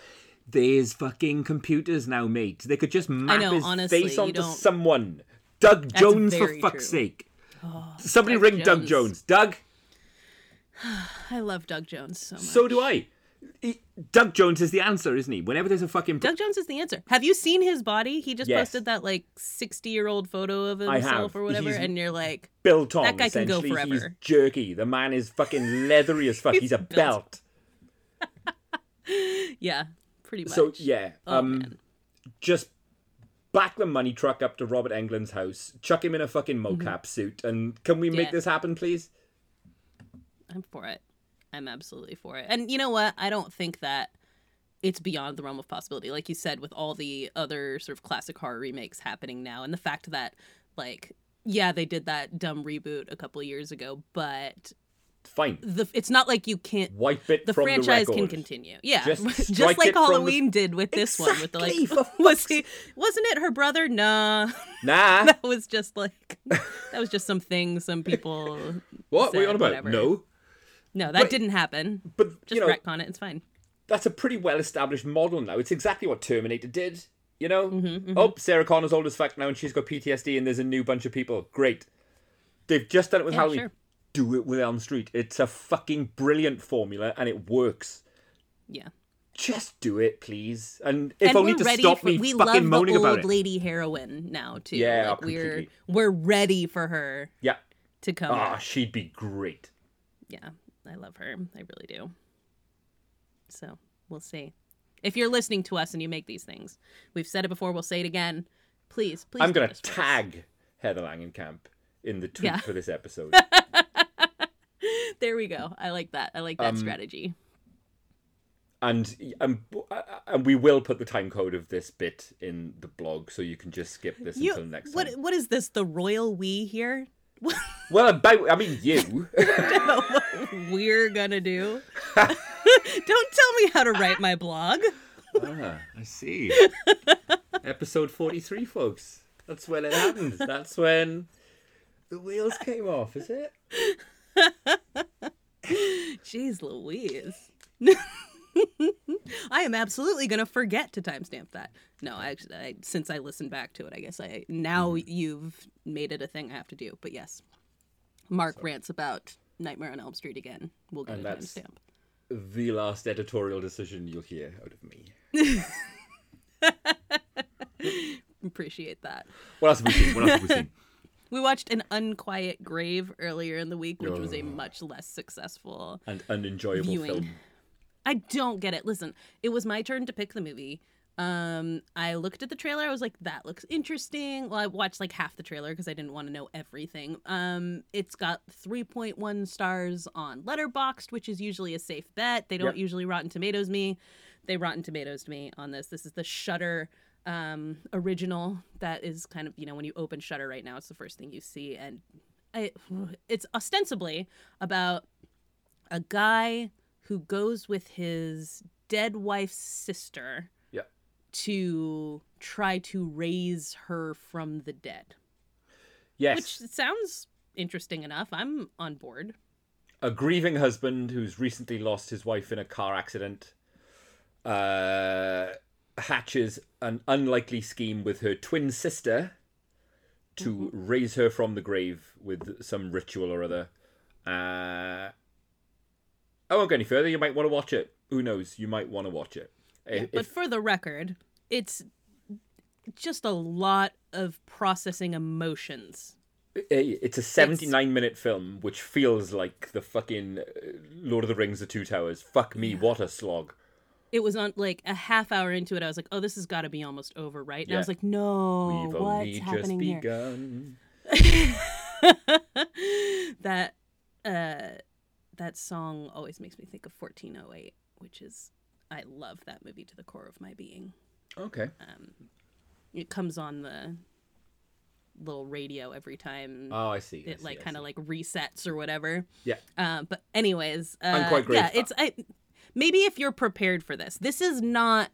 there's fucking computers now mate they could just map know, his honestly, face onto someone doug jones for fuck's true. sake somebody Doug ring doug Jones. jones doug I love Doug Jones so much. so do i He- doug jones is the answer isn't he whenever there's a fucking Doug Jones is the answer. Have you seen his body? He just Yes. posted that like 60 year old photo of himself or whatever, He's- and you're like, built on. That guy can go essentially. He's forever. jerky. The man is fucking leathery as fuck. He's, He's a built. belt. yeah, pretty much. So yeah, Oh, um, man. just back the money truck up to Robert Englund's house, chuck him in a fucking mocap suit, and can we make Mm-hmm. Yeah. this happen, please? I'm for it. I'm absolutely for it. And you know what? I don't think that it's beyond the realm of possibility. Like you said, with all the other sort of classic horror remakes happening now, and the fact that, like, yeah, they did that dumb reboot a couple of years ago, but Fine. the it's not like you can't. Wipe it The franchise the can continue, yeah, Just just, like from the- Halloween did with this one. With the like, was he? Wasn't it her brother? Nah, Nah. that was just like that was just some thing some people. what? What are you said, on about? whatever. No. No, that But- didn't happen. But Just you know, retcon it. It's fine. that's a pretty well established model now. It's exactly what Terminator did. You know? Mm-hmm, Oh, Sarah Connor's old as fuck now and she's got PTSD and there's a new bunch of people. Great. They've just done it with Yeah, Halloween. sure. Do it with Elm Street. It's a fucking brilliant formula and it works. Yeah. Just do it, please. And if and only to stop for, me we fucking love moaning the about old it. lady heroine now too. Yeah, like we're we're ready for her Yeah. to come. Ah, back. she'd be great. Yeah, I love her. I really do. So we'll see. If you're listening to us and you make these things, we've said it before. We'll say it again. Please, please. I'm for us. tag Heather Langenkamp in the tweet Yeah. for this episode. There we go. I like that. I like that Um, strategy. and um, and we will put the time code of this bit in the blog, so you can just skip this You, until next what time. what is this? The royal we here? Well, about I mean you. we're gonna do? Don't tell me how to write my blog. ah, I see. Episode forty-three, folks. That's when it happened. That's when the wheels came off. Is it? Jeez Louise. I am absolutely gonna forget to timestamp that. No, I actually, I, since I listened back to it, I guess I now Mm-hmm. you've made it a thing I have to do. But yes, Mark rants about Nightmare on Elm Street again. We'll get And a timestamp. The last editorial decision you'll hear out of me. Appreciate that. What else have we seen? What else have we seen? We watched an Unquiet Grave earlier in the week, which was a Oh. much less successful and unenjoyable Viewing. film. I don't get it. Listen, it was my turn to pick the movie. Um, I looked at the trailer. I was like, "That looks interesting." Well, I watched like half the trailer because I didn't want to know everything. Um, it's got 3.1 stars on Letterboxd, which is usually a safe bet. They don't Yep. usually Rotten Tomatoes me. They Rotten Tomatoes to me on this. This is the Shudder um original that is kind of you know when you open Shudder right now, it's the first thing you see, and I, it's ostensibly about a guy who goes with his dead wife's sister Yeah. to try to raise her from the dead. Yes. Which sounds interesting enough. I'm on board. a grieving husband who's recently lost his wife in a car accident uh, hatches an unlikely scheme with her twin sister to raise her from the grave with some ritual or other. Uh, I won't go any further. You might want to watch it. Who knows? You might want to watch it. If- but for the record, it's just a lot of processing emotions. it's a 79 minute film which feels like the fucking uh, Lord of the Rings: The Two Towers. Fuck me, what a slog. It was on like a half hour into it. I was like, "Oh, this has got to be almost over, right?" And I was like, "No, We've what's only just happening here?" that uh that song always makes me think of 1408 which is i love that movie to the core of my being Okay. um it comes on the little radio every time Oh, I see. I it see, like kind of like resets or whatever Yeah. uh, but anyways uh, Unquiet Grave. yeah it's I, maybe if you're prepared for this this is not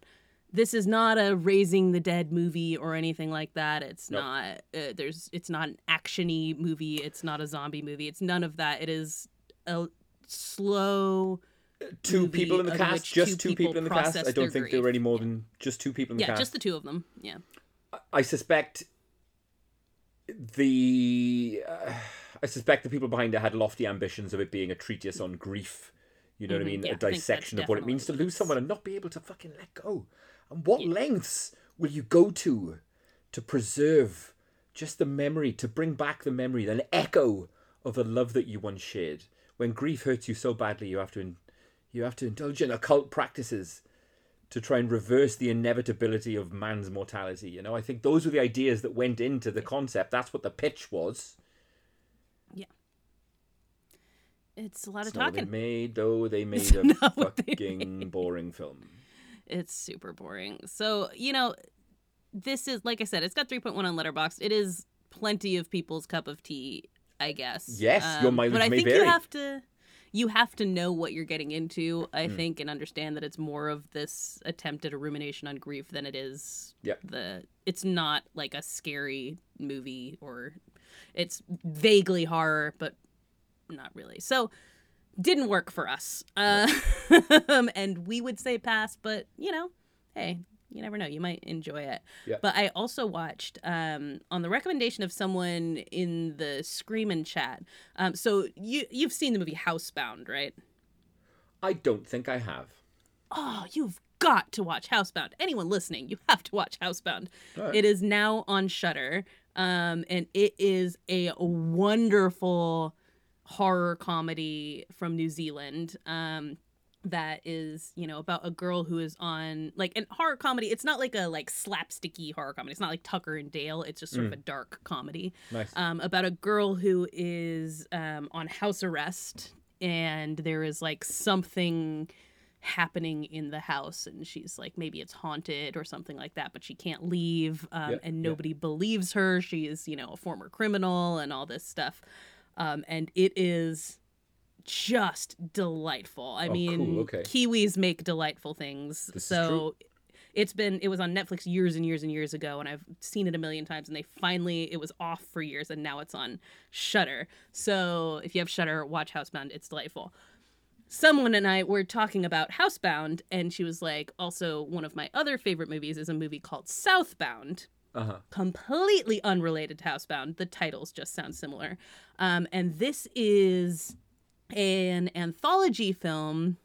this is not a raising the dead movie or anything like that it's Nope. not uh, there's it's not an actiony movie it's not a zombie movie it's none of that it is a slow two movie people in the cast. Just two two people people in the cast. I don't think there were any more Yeah. than just two people in the cast. yeah just the two of them yeah I suspect the uh, I suspect the people behind it had lofty ambitions of it being a treatise on grief. You know what I Mhm, mean? yeah, a dissection of what it means to lose someone and not be able to fucking let go. And what lengths will you go to to preserve just the memory, to bring back the memory, an echo of the love that you once shared? When grief hurts you so badly, you have to in, you have to indulge in occult practices to try and reverse the inevitability of man's mortality. You know, I think those were the ideas that went into the concept. That's what the pitch was. Yeah. It's a lot It's of they talking. made, though. They made It's a not what they fucking boring film. It's super boring. So, you know, this is like I said, it's got 3.1 on Letterboxd. It is plenty of people's cup of tea, I guess. Um, Yes, your mileage But I may think vary. you have to you have to know what you're getting into, I Hmm. think, and understand that it's more of this attempt at a rumination on grief than it is Yep. the it's not like a scary movie or it's vaguely horror, but not really. So didn't work for us. Uh, and we would say pass, but you know, hey, you never know. You might enjoy it. Yeah. But I also watched um, on the recommendation of someone in the Screamin' chat. Um, so you you've seen the movie Housebound, right? I don't think I have. Oh, you've got to watch Housebound. Anyone listening, you have to watch Housebound. Right. It is now on Shudder, um, and it is a wonderful horror comedy from New Zealand. Um, that is, you know, about a girl who is on like an horror comedy. It's not like a like slapsticky horror comedy. It's not like Tucker and Dale. It's just sort of a dark comedy Nice. um, about a girl who is um, on house arrest and there is like something happening in the house and she's like maybe it's haunted or something like that but she can't leave um, Yeah, and yeah. nobody believes her she is you know a former criminal and all this stuff um, and it is just delightful i Oh, cool, mean okay. kiwis make delightful things This so it's been it was on netflix years and years and years ago and i've seen it a million times and they finally it was off for years and now it's on Shudder so if you have Shudder watch housebound it's delightful someone and i were talking about housebound and she was like also one of my other favorite movies is a movie called southbound Uh huh. completely unrelated to Housebound. The titles just sound similar. Um, and this is an anthology film,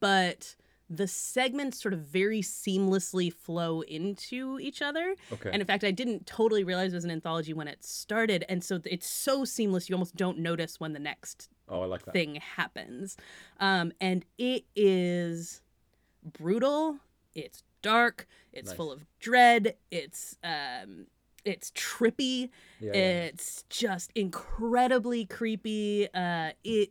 but the segments sort of very seamlessly flow into each other. Okay. And in fact, I didn't totally realize it was an anthology when it started. And so it's so seamless, you almost don't notice when the next oh, I like that. thing happens. Um, and it is brutal. It's dark. It's Nice. full of dread. It's um, it's trippy. Yeah, yeah. It's just incredibly creepy. Uh, it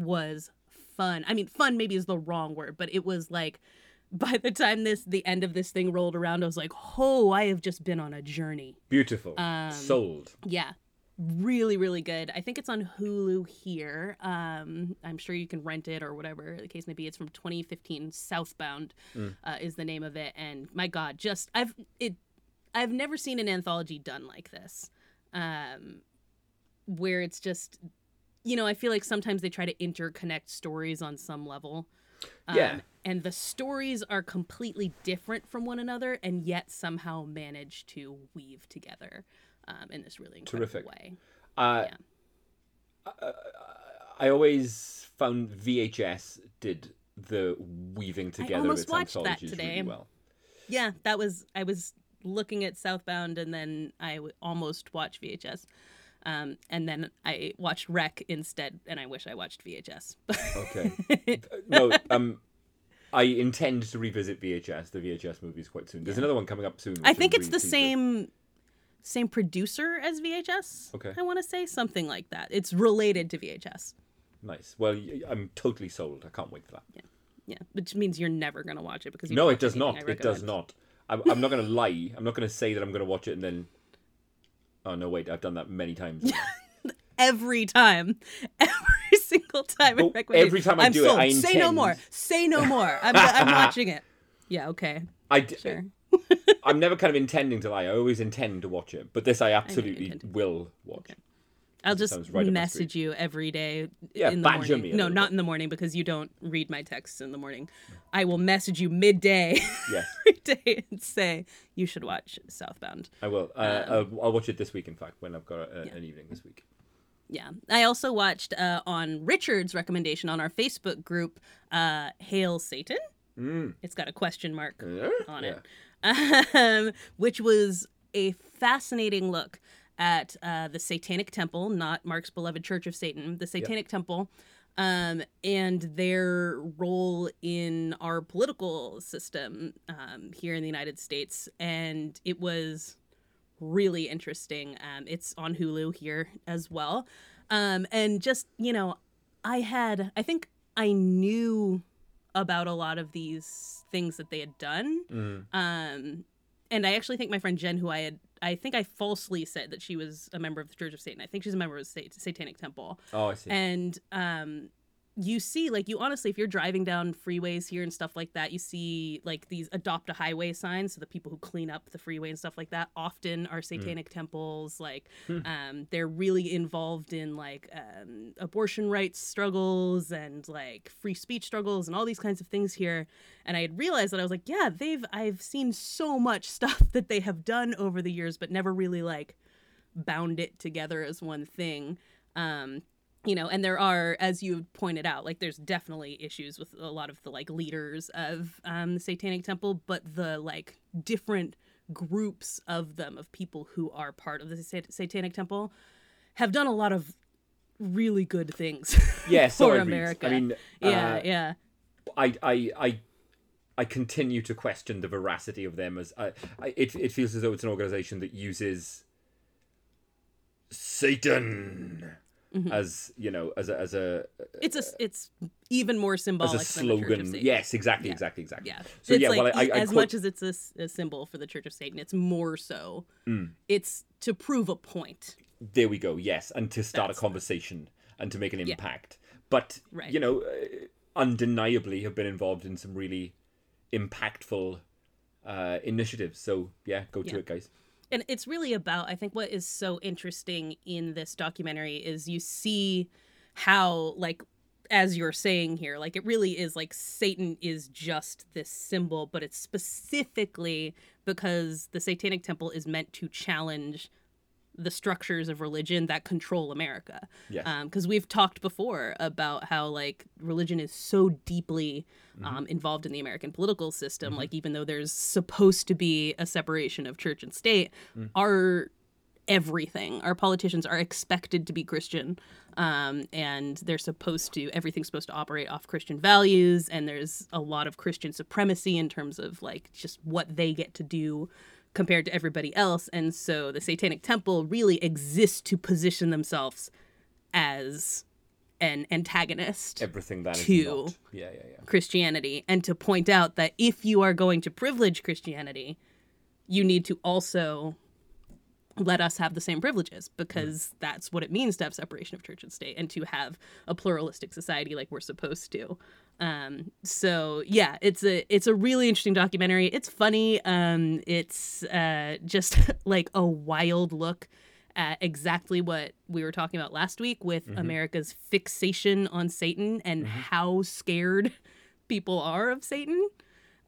was fun. I mean, fun maybe is the wrong word, but it was like. By the time this the end of this thing rolled around, I was like, "Oh, I have just been on a journey." Beautiful. Um, Sold. Yeah. Really, really good. I think it's on Hulu here. Um, I'm sure you can rent it or whatever the case may be. It's from 2015. Southbound Mm. uh, is the name of it, and my God, just I've it. I've never seen an anthology done like this, um, where it's just, you know, I feel like sometimes they try to interconnect stories on some level. Um, Yeah. And the stories are completely different from one another, and yet somehow manage to weave together um, in this really incredible Terrific. way. Uh, Yeah. I always found VHS did the weaving together of almost watched that today. really well. Yeah, that was I was looking at Southbound, and then I w- almost watched VHS, um, and then I watched Rec instead, and I wish I watched VHS. Okay. no, um, I intend to revisit VHS, the VHS movies, quite soon. There's another one coming up soon. I think it's the same same producer as VHS. Okay. I want to say something like that. It's related to VHS. Nice. Well, I'm totally sold. I can't wait for that. Yeah, Yeah. which means you're never gonna watch it because No, it does not. It does not. I'm, I'm not going to lie. I'm not going to say that I'm going to watch it and then. Oh no! Wait, I've done that many times. Every time, every single time. Oh, every time I I'm do it, sold. I Say no more. Say no more. I'm, I'm watching it. Yeah. Okay. I d- Sure. I'm never kind of intending to lie. I always intend to watch it, but this I absolutely intend. will watch. I'll just right message you every day Yeah, in the morning. me no, not bit. in the morning because you don't read my texts in the morning. I will message you midday Yes, every day and say you should watch Southbound. I will. Uh, Um, I'll, I'll watch it this week. In fact, when I've got a, an evening this week. Yeah. I also watched uh, on Richard's recommendation on our Facebook group, uh, Hail Satan. Mm. It's got a question mark Yeah? on Yeah. it, um, which was a fascinating look at uh, the Satanic Temple, not Mark's beloved Church of Satan, the Satanic Temple, um, and their role in our political system um, here in the United States. And it was really interesting. Um, it's on Hulu here as well. Um, and just, you know, I had, I think I knew about a lot of these things that they had done. Mm. Um, and I actually think my friend Jen, who I had, I think I falsely said that she was a member of the Church of Satan. I think she's a member of the Sat- Satanic Temple. Oh, I see. And um, you see, like, you honestly, if you're driving down freeways here and stuff like that, you see like these adopt a highway signs. So the people who clean up the freeway and stuff like that often are satanic temples. Like, um, they're really involved in like um, abortion rights struggles and like free speech struggles and all these kinds of things here. And I had realized that I was like, yeah, they've, I've seen so much stuff that they have done over the years, but never really like bound it together as one thing. Um, you know, and there are, as you pointed out, like there's definitely issues with a lot of the like leaders of um, the Satanic Temple, but the like different groups of them of people who are part of the Sat- Satanic Temple have done a lot of really good things yeah, so for read. America. I mean, yeah, uh, yeah, I, I, I, I continue to question the veracity of them as I, I, it. It feels as though it's an organization that uses Satan Mm-hmm. as you know, as a as a it's a it's even more symbolic as a than the of slogan. Yes, exactly, Yeah. exactly, exactly. Yeah. So it's yeah, like, well, I, I, I as quote- much as it's a symbol for the Church of Satan, it's more so. Mm. It's to prove a point. there we go. Yes, and to start That's a conversation and to make an impact. But Right. you know, uh, undeniably have been involved in some really impactful uh, initiatives. So yeah, go to Yeah. it, guys. And it's really about i think what is so interesting in this documentary is you see how like as you're saying here like it really is like satan is just this symbol but it's specifically because the satanic temple is meant to challenge the structures of religion that control america Yes. because we've talked before about how like religion is so deeply um, involved in the American political system. Like even though there's supposed to be a separation of church and state, our everything, our politicians are expected to be Christian, um, and they're supposed to everything's supposed to operate off Christian values, and there's a lot of Christian supremacy in terms of like just what they get to do compared to everybody else. And so the Satanic Temple really exists to position themselves as an antagonist Everything that to-. Yeah, yeah, yeah. Christianity and to point out that if you are going to privilege Christianity, you need to also let us have the same privileges because mm. that's what it means to have separation of church and state and to have a pluralistic society like we're supposed to. Um, so yeah, it's a it's a really interesting documentary. It's funny. Um, it's uh, just like a wild look at exactly what we were talking about last week with America's fixation on Satan and how scared people are of Satan.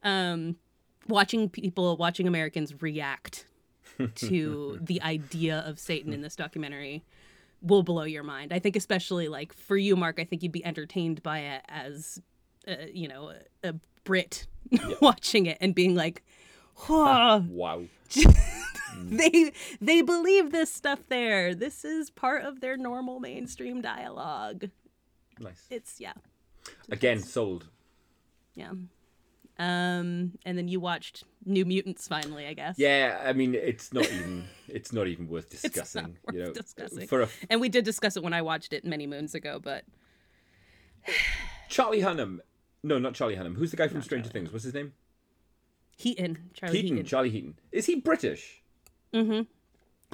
Um, watching people, watching Americans react to the idea of Satan in this documentary will blow your mind. I think, especially like for you, Mark, I think you'd be entertained by it as, uh, you know, a, a Brit watching it and being like, "Whoa, Wow. they they believe this stuff there. This is part of their normal mainstream dialogue. Nice. It's yeah, Again, sold. yeah. Um, and then you watched New Mutants finally, I guess. Yeah, I mean, it's not even it's not even worth discussing. you know, discussing. for a And we did discuss it when I watched it many moons ago, but Charlie Hunnam. No, not Charlie Hunnam. Who's the guy from Stranger Things? What's his name? Heaton, Charlie Heaton. Heaton. Charlie Heaton. Is he British? Mm-hmm.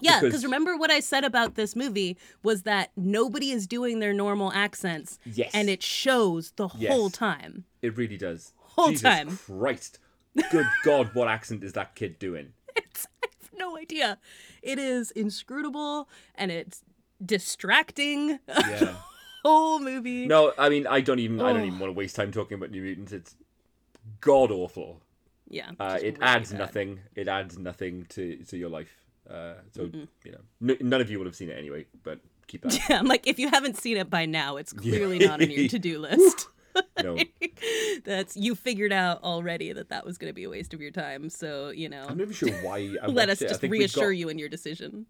Yeah, Because- because remember what I said about this movie was that nobody is doing their normal accents. Yes. And it shows the Yes. whole time. It really does. Whole Jesus time. Christ. Good God, what accent is that kid doing? It's, I have no idea. It is inscrutable and it's distracting. Yeah. whole movie. No, I mean, I don't even. I don't Oh. even want to waste time talking about New Mutants. It's god awful. Yeah. Uh, it really adds bad. nothing. It adds nothing to to your life. Uh, so Mm-hmm. you know, n- none of you will have seen it anyway. But keep that. Yeah, I'm like, if you haven't seen it by now, it's clearly not on your to-do list. no, That's you figured out already that that was going to be a waste of your time. So you know, I'm not even sure why. I let us it. Just reassure got- you in your decision.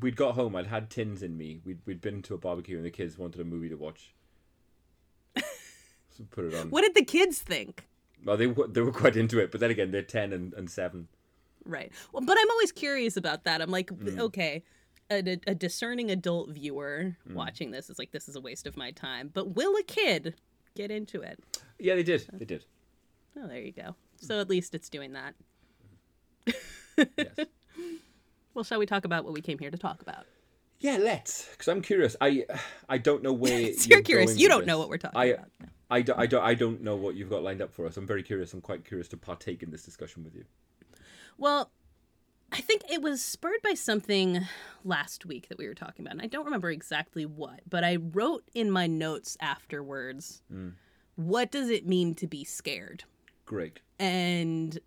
We'd got home. I'd had tins in me. We'd we'd been to a barbecue and the kids wanted a movie to watch. so put it on. What did the kids think? Well, they were- they were quite into it, but then again, they're ten and, and seven. Right. Well, but I'm always curious about that. I'm like, Mm. okay, a, a discerning adult viewer watching this is like, this is a waste of my time. But will a kid get into it? Yeah, they did. They did. Oh, there you go. So at least it's doing that. Yes. Well, shall we talk about what we came here to talk about? Yeah, let's. Because I'm curious. I I don't know where You're curious. You don't this. know what we're talking I, about. I, do, I, do, I don't know what you've got lined up for us. I'm very curious. I'm quite curious to partake in this discussion with you. Well, I think it was spurred by something last week that we were talking about. And I don't remember exactly what, but I wrote in my notes afterwards mm. what does it mean to be scared? Great. And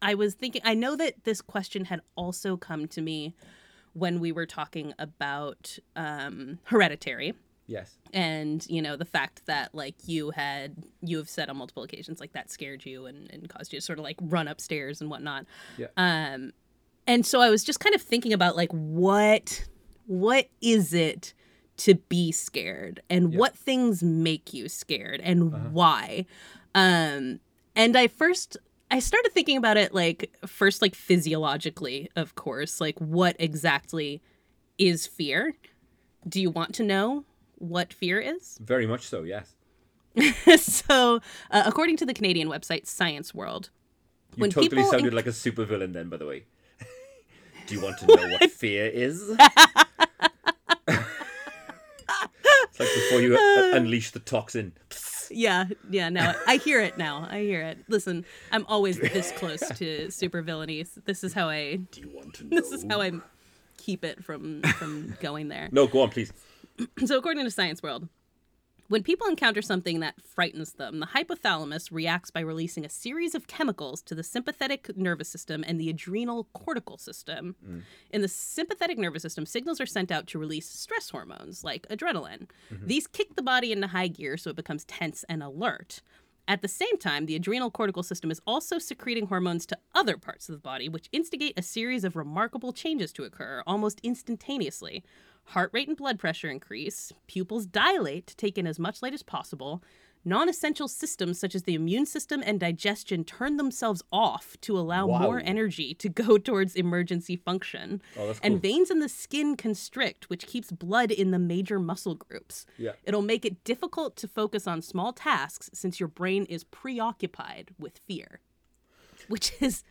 I was thinking, I know that this question had also come to me when we were talking about um, hereditary. Yes. and you know the fact that like you had you have said on multiple occasions like that scared you and, and caused you to sort of like run upstairs and whatnot. Yeah. um and so i was just kind of thinking about like what what is it to be scared? And what things make you scared? And why? Um and i first i started thinking about it like first like physiologically of course like what exactly is fear do you want to know what fear is Very much so. Yes. so, uh, according to the Canadian website Science World, You When totally people sounded like a supervillain then, by the way. Do you want to know what fear is? it's like before you uh, unleash the toxin. yeah, yeah, no, I hear it now. I hear it. Listen, I'm always this close to super villainy. This is how I. Do you want to know? This is how I keep it from from going there. No, go on, please. So, according to Science World, when people encounter something that frightens them, the hypothalamus reacts by releasing a series of chemicals to the sympathetic nervous system and the adrenal cortical system. Mm. In the sympathetic nervous system, signals are sent out to release stress hormones like adrenaline. Mm-hmm. These kick the body into high gear so it becomes tense and alert. At the same time, the adrenal cortical system is also secreting hormones to other parts of the body, which instigate a series of remarkable changes to occur almost instantaneously. Heart rate and blood pressure increase, pupils dilate to take in as much light as possible. Non essential systems such as the immune system and digestion turn themselves off to allow Wow. more energy to go towards emergency function. Oh, And cool. veins in the skin constrict, which keeps blood in the major muscle groups. Yeah. It'll make it difficult to focus on small tasks since your brain is preoccupied with fear, which is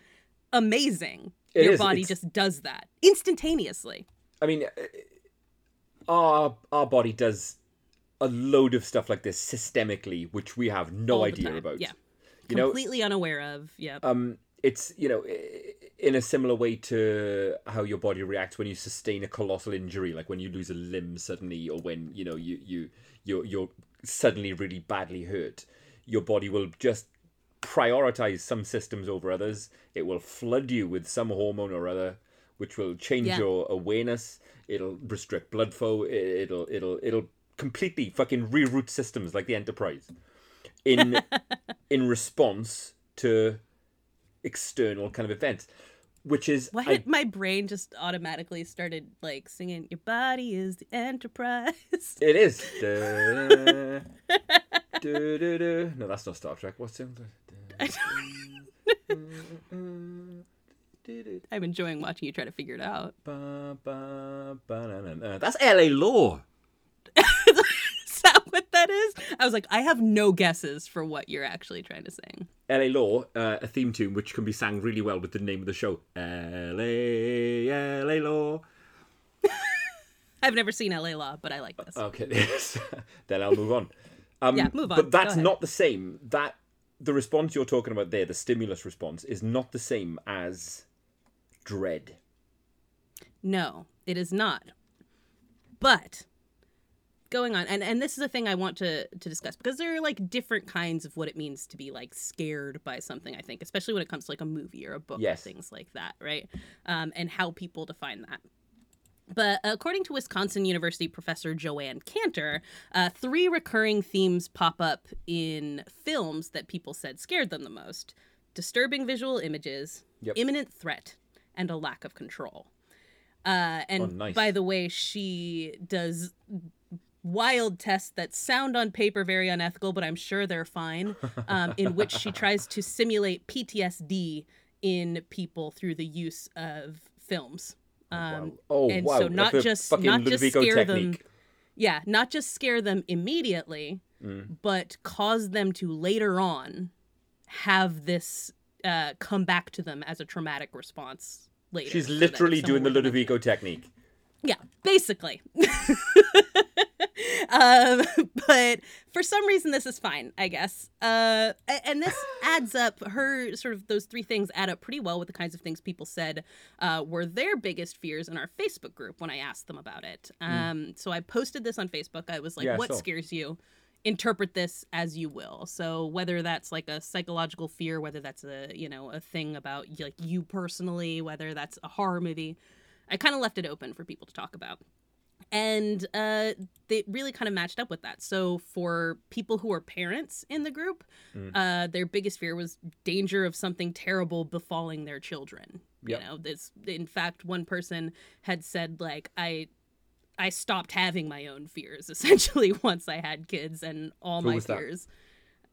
amazing. It your is, body just does that instantaneously. I mean, uh, our our body does a load of stuff like this systemically, which we have no All idea about. yeah. You know, Completely unaware of. Yeah. um, it's you know, in a similar way to how your body reacts when you sustain a colossal injury, like when you lose a limb suddenly, or when you know you you you're, you're suddenly really badly hurt. Your body will just prioritize some systems over others. It will flood you with some hormone or other, which will change Yeah. your awareness. It'll restrict blood flow. It'll it'll it'll completely fucking reroute systems like the Enterprise in in response to external kind of events, which is Why I- my brain just automatically started like singing "Your body is the Enterprise"? it is. Da, da, da. No, that's not Star Trek. What's it? I'm enjoying watching you try to figure it out. Ba, ba, ba, na, na, na. That's L.A. Law. Is that what that is? I was like, I have no guesses for what you're actually trying to sing. L.A. Law, uh, a theme tune which can be sang really well with the name of the show. L.A. L.A. Law. I've never seen LA Law, but I like this. Okay, yes. then I'll move on. Um, Yeah, move on. But that's not the same. That the response you're talking about there, the stimulus response, is not the same as dread. No, it is not. But going on, and and this is a thing I want to to discuss because there are like different kinds of what it means to be like scared by something. I think, especially when it comes to like a movie or a book Yes. or things like that, right? Um, and how people define that. But according to Wisconsin University professor Joanne Cantor, uh, three recurring themes pop up in films that people said scared them the most disturbing visual images, Yep. imminent threat, and a lack of control. Uh, and Oh, nice. by the way, she does wild tests that sound on paper very unethical, but I'm sure they're fine, um, in which she tries to simulate PTSD in people through the use of films Um, Oh and wow! so not just not just Ludovico scare them yeah not just scare them immediately Mm. but cause them to later on have this uh, come back to them as a traumatic response later She's literally if doing the Ludovico technique. yeah, basically. um, but for some reason, this is fine, I guess. Uh, and this adds up. Her sort of those three things add up pretty well with the kinds of things people said uh, were their biggest fears in our Facebook group when I asked them about it. Um, So I posted this on Facebook. I was like, Yeah, "What saw. scares you?" Interpret this as you will. So whether that's like a psychological fear whether that's a you know a thing about like you personally whether that's a horror movie i kind of left it open for people to talk about. And uh they really kind of matched up with that. So for people who are parents in the group uh their biggest fear was danger of something terrible befalling their children. Yep. you know this in fact one person had said like i i stopped having my own fears essentially once i had kids and all Who my was that? fears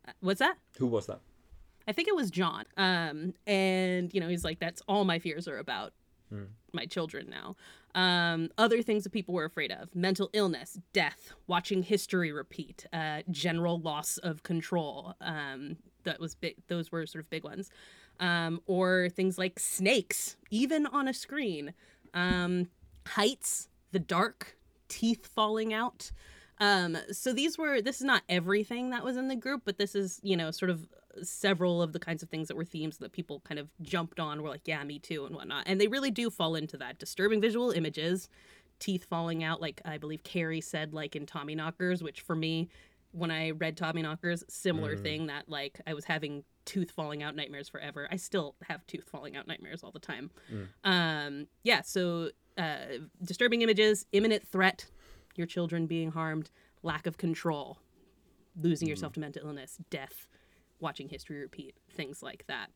Uh, what's that Who was that? I think it was John. Um, and you know, he's like, that's all my fears are about my children now. Um, other things that people were afraid of: mental illness, death, watching history repeat, uh, general loss of control. Um, that was big. Those were sort of big ones. Um, or things like snakes, even on a screen. Um, heights, the dark, teeth falling out. Um, so these were this is not everything that was in the group, but this is, you know, sort of several of the kinds of things that were themes that people kind of jumped on were like, yeah, me too, and whatnot. And they really do fall into that. Disturbing visual images, teeth falling out, like I believe Carrie said, like in Tommyknockers, which for me, when I read Tommyknockers, similar thing that like I was having tooth falling out nightmares forever. I still have tooth falling out nightmares all the time. Um, yeah, so uh, disturbing images, imminent threat, your children being harmed, lack of control, losing yourself to mental illness, death, watching history repeat, things like that.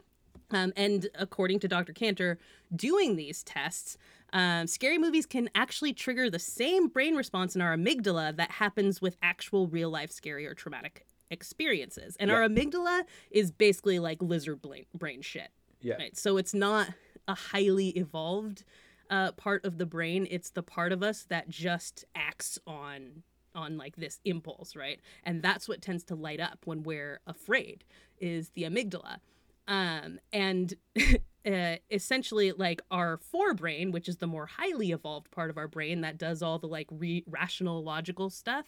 Um, and according to Dr. Cantor, doing these tests, um, scary movies can actually trigger the same brain response in our amygdala that happens with actual real life scary or traumatic experiences. And our amygdala is basically like lizard brain, brain shit. Yeah. Right. So it's not a highly evolved uh, part of the brain. It's the part of us that just acts on on like this impulse, right? And that's what tends to light up when we're afraid is the amygdala. Um, and uh, essentially, like our forebrain, which is the more highly evolved part of our brain that does all the like re- rational, logical stuff,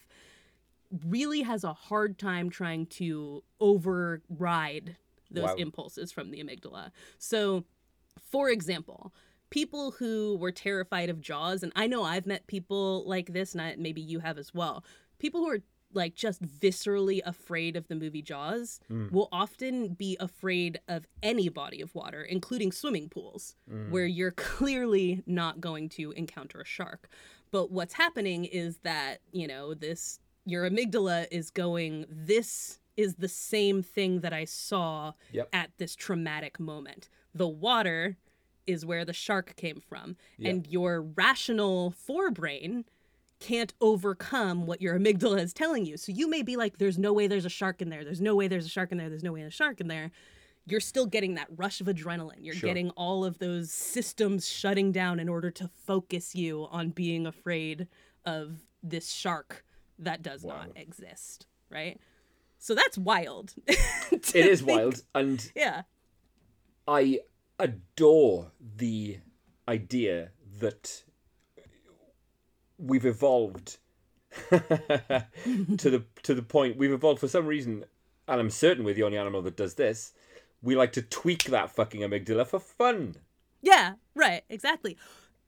really has a hard time trying to override those Wow. impulses from the amygdala. So, for example, people who were terrified of Jaws, and I know I've met people like this, and I, maybe you have as well. People who are like just viscerally afraid of the movie Jaws mm. will often be afraid of any body of water, including swimming pools, mm. where you're clearly not going to encounter a shark. But what's happening is that, you know, this your amygdala is going, this is the same thing that I saw Yep. at this traumatic moment. The water is where the shark came from. And your rational forebrain can't overcome what your amygdala is telling you. So you may be like, there's no way there's a shark in there. There's no way there's a shark in there. There's no way there's a shark in there. You're still getting that rush of adrenaline. You're Sure. getting all of those systems shutting down in order to focus you on being afraid of this shark that does not exist. Right? So that's wild. It is wild, and yeah. I adore the idea that we've evolved to the to the point we've evolved for some reason, and I'm certain we're the only animal that does this. We like to tweak that fucking amygdala for fun. Yeah, right, exactly.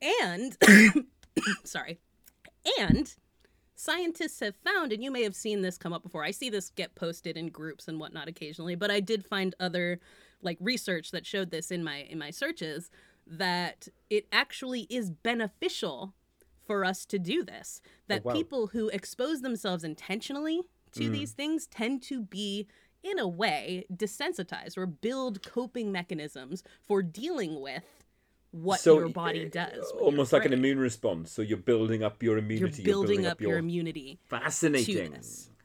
And sorry. And scientists have found, and you may have seen this come up before. I see this get posted in groups and whatnot occasionally, but I did find other like research that showed this in my in my searches that it actually is beneficial for us to do this. That wow. people who expose themselves intentionally to these things tend to be in a way desensitized or build coping mechanisms for dealing with what your body uh, does. almost like an immune response. So you're building up your immunity. You're immunity. building up your immunity to fascinating.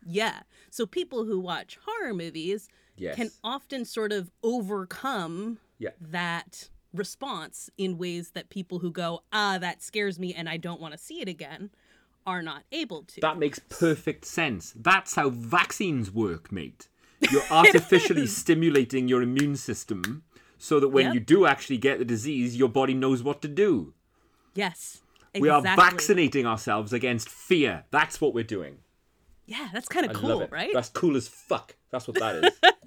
Yeah. So people who watch horror movies Yes. can often sort of overcome Yeah. that response in ways that people who go, ah, that scares me and I don't want to see it again, are not able to. That makes perfect sense. That's how vaccines work, mate. You're artificially stimulating your immune system so that when Yep. you do actually get the disease, your body knows what to do. yes. Exactly. We are vaccinating ourselves against fear. That's what we're doing. Yeah, that's kind of cool, right? That's cool as fuck. That's what that is.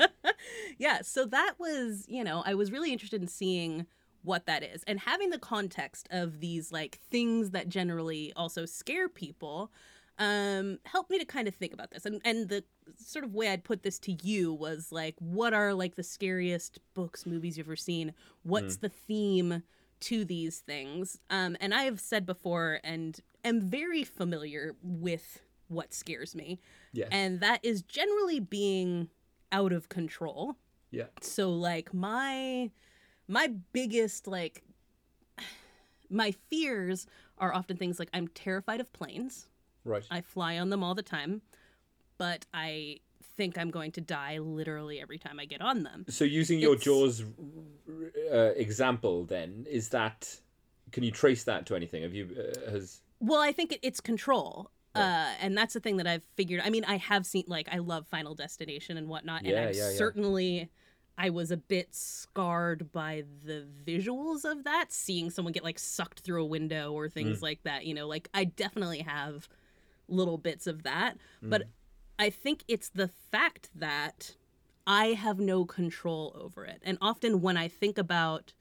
yeah so that was you know i was really interested in seeing what that is and having the context of these like things that generally also scare people um helped me to kind of think about this and and the sort of way i'd put this to you was like what are like the scariest books movies you've ever seen what's the theme to these things um and i have said before and am very familiar with what scares me Yes. and that is generally being out of control yeah. so like my my biggest like my fears are often things like i'm terrified of planes Right. i fly on them all the time but i think i'm going to die literally every time i get on them So using your It's- Jaws uh, example, then is that? Can you trace that to anything? Have you uh, has? well i think it, it's control uh, and that's the thing that I've figured. I mean, I have seen like I love Final Destination and whatnot, Yeah, and I'm yeah, yeah. certainly I was a bit scarred by the visuals of that, seeing someone get like sucked through a window or things Mm. like that. You know, like I definitely have little bits of that, Mm. but I think it's the fact that I have no control over it. And often when I think about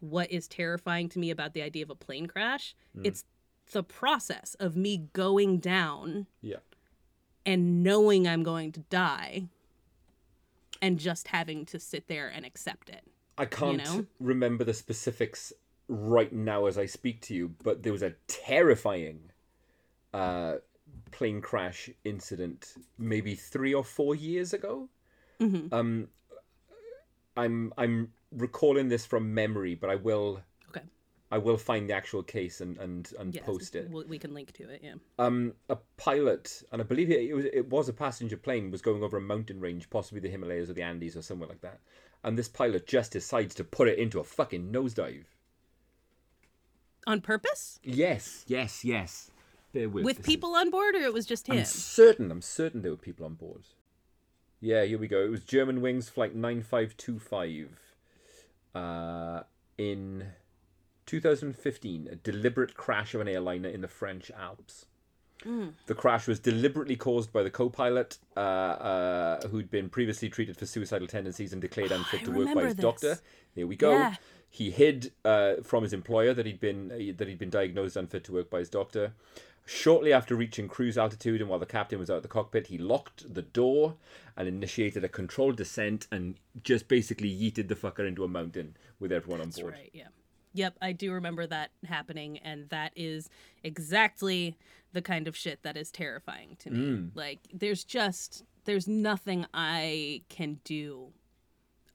what is terrifying to me about the idea of a plane crash, Mm. it's the process of me going down Yeah. and knowing I'm going to die and just having to sit there and accept it. I can't know? remember the specifics right now as I speak to you, but there was a terrifying uh, plane crash incident maybe three or four years ago. Mhm. Um, I'm I'm recalling this from memory, but I will. I will find the actual case and and, and Yes, post it. we'll- can link to it. Yeah. um, a pilot, and I believe it, it was it was a passenger plane, was going over a mountain range, possibly the Himalayas or the Andes or somewhere like that. And this pilot just decides to put it into a fucking nosedive. On purpose? Yes, Yes, yes. Bear with. With people on board, or it was just him? I'm certain. I'm certain there were people on board. Yeah, here we go. It was Germanwings Flight 9525 uh, in 2015, a deliberate crash of an airliner in the French Alps. The crash was deliberately caused by the co-pilot, uh, uh, who'd been previously treated for suicidal tendencies and declared unfit I to work by his this. doctor. There we go. Yeah. He hid uh, from his employer that he'd been that he'd been diagnosed unfit to work by his doctor. Shortly after reaching cruise altitude and while the captain was out of the cockpit, he locked the door and initiated a controlled descent and just basically yeeted the fucker into a mountain with everyone on board. right. Yeah. Yep, I do remember that happening, and that is exactly the kind of shit that is terrifying to me. Mm. Like, there's just there's nothing I can do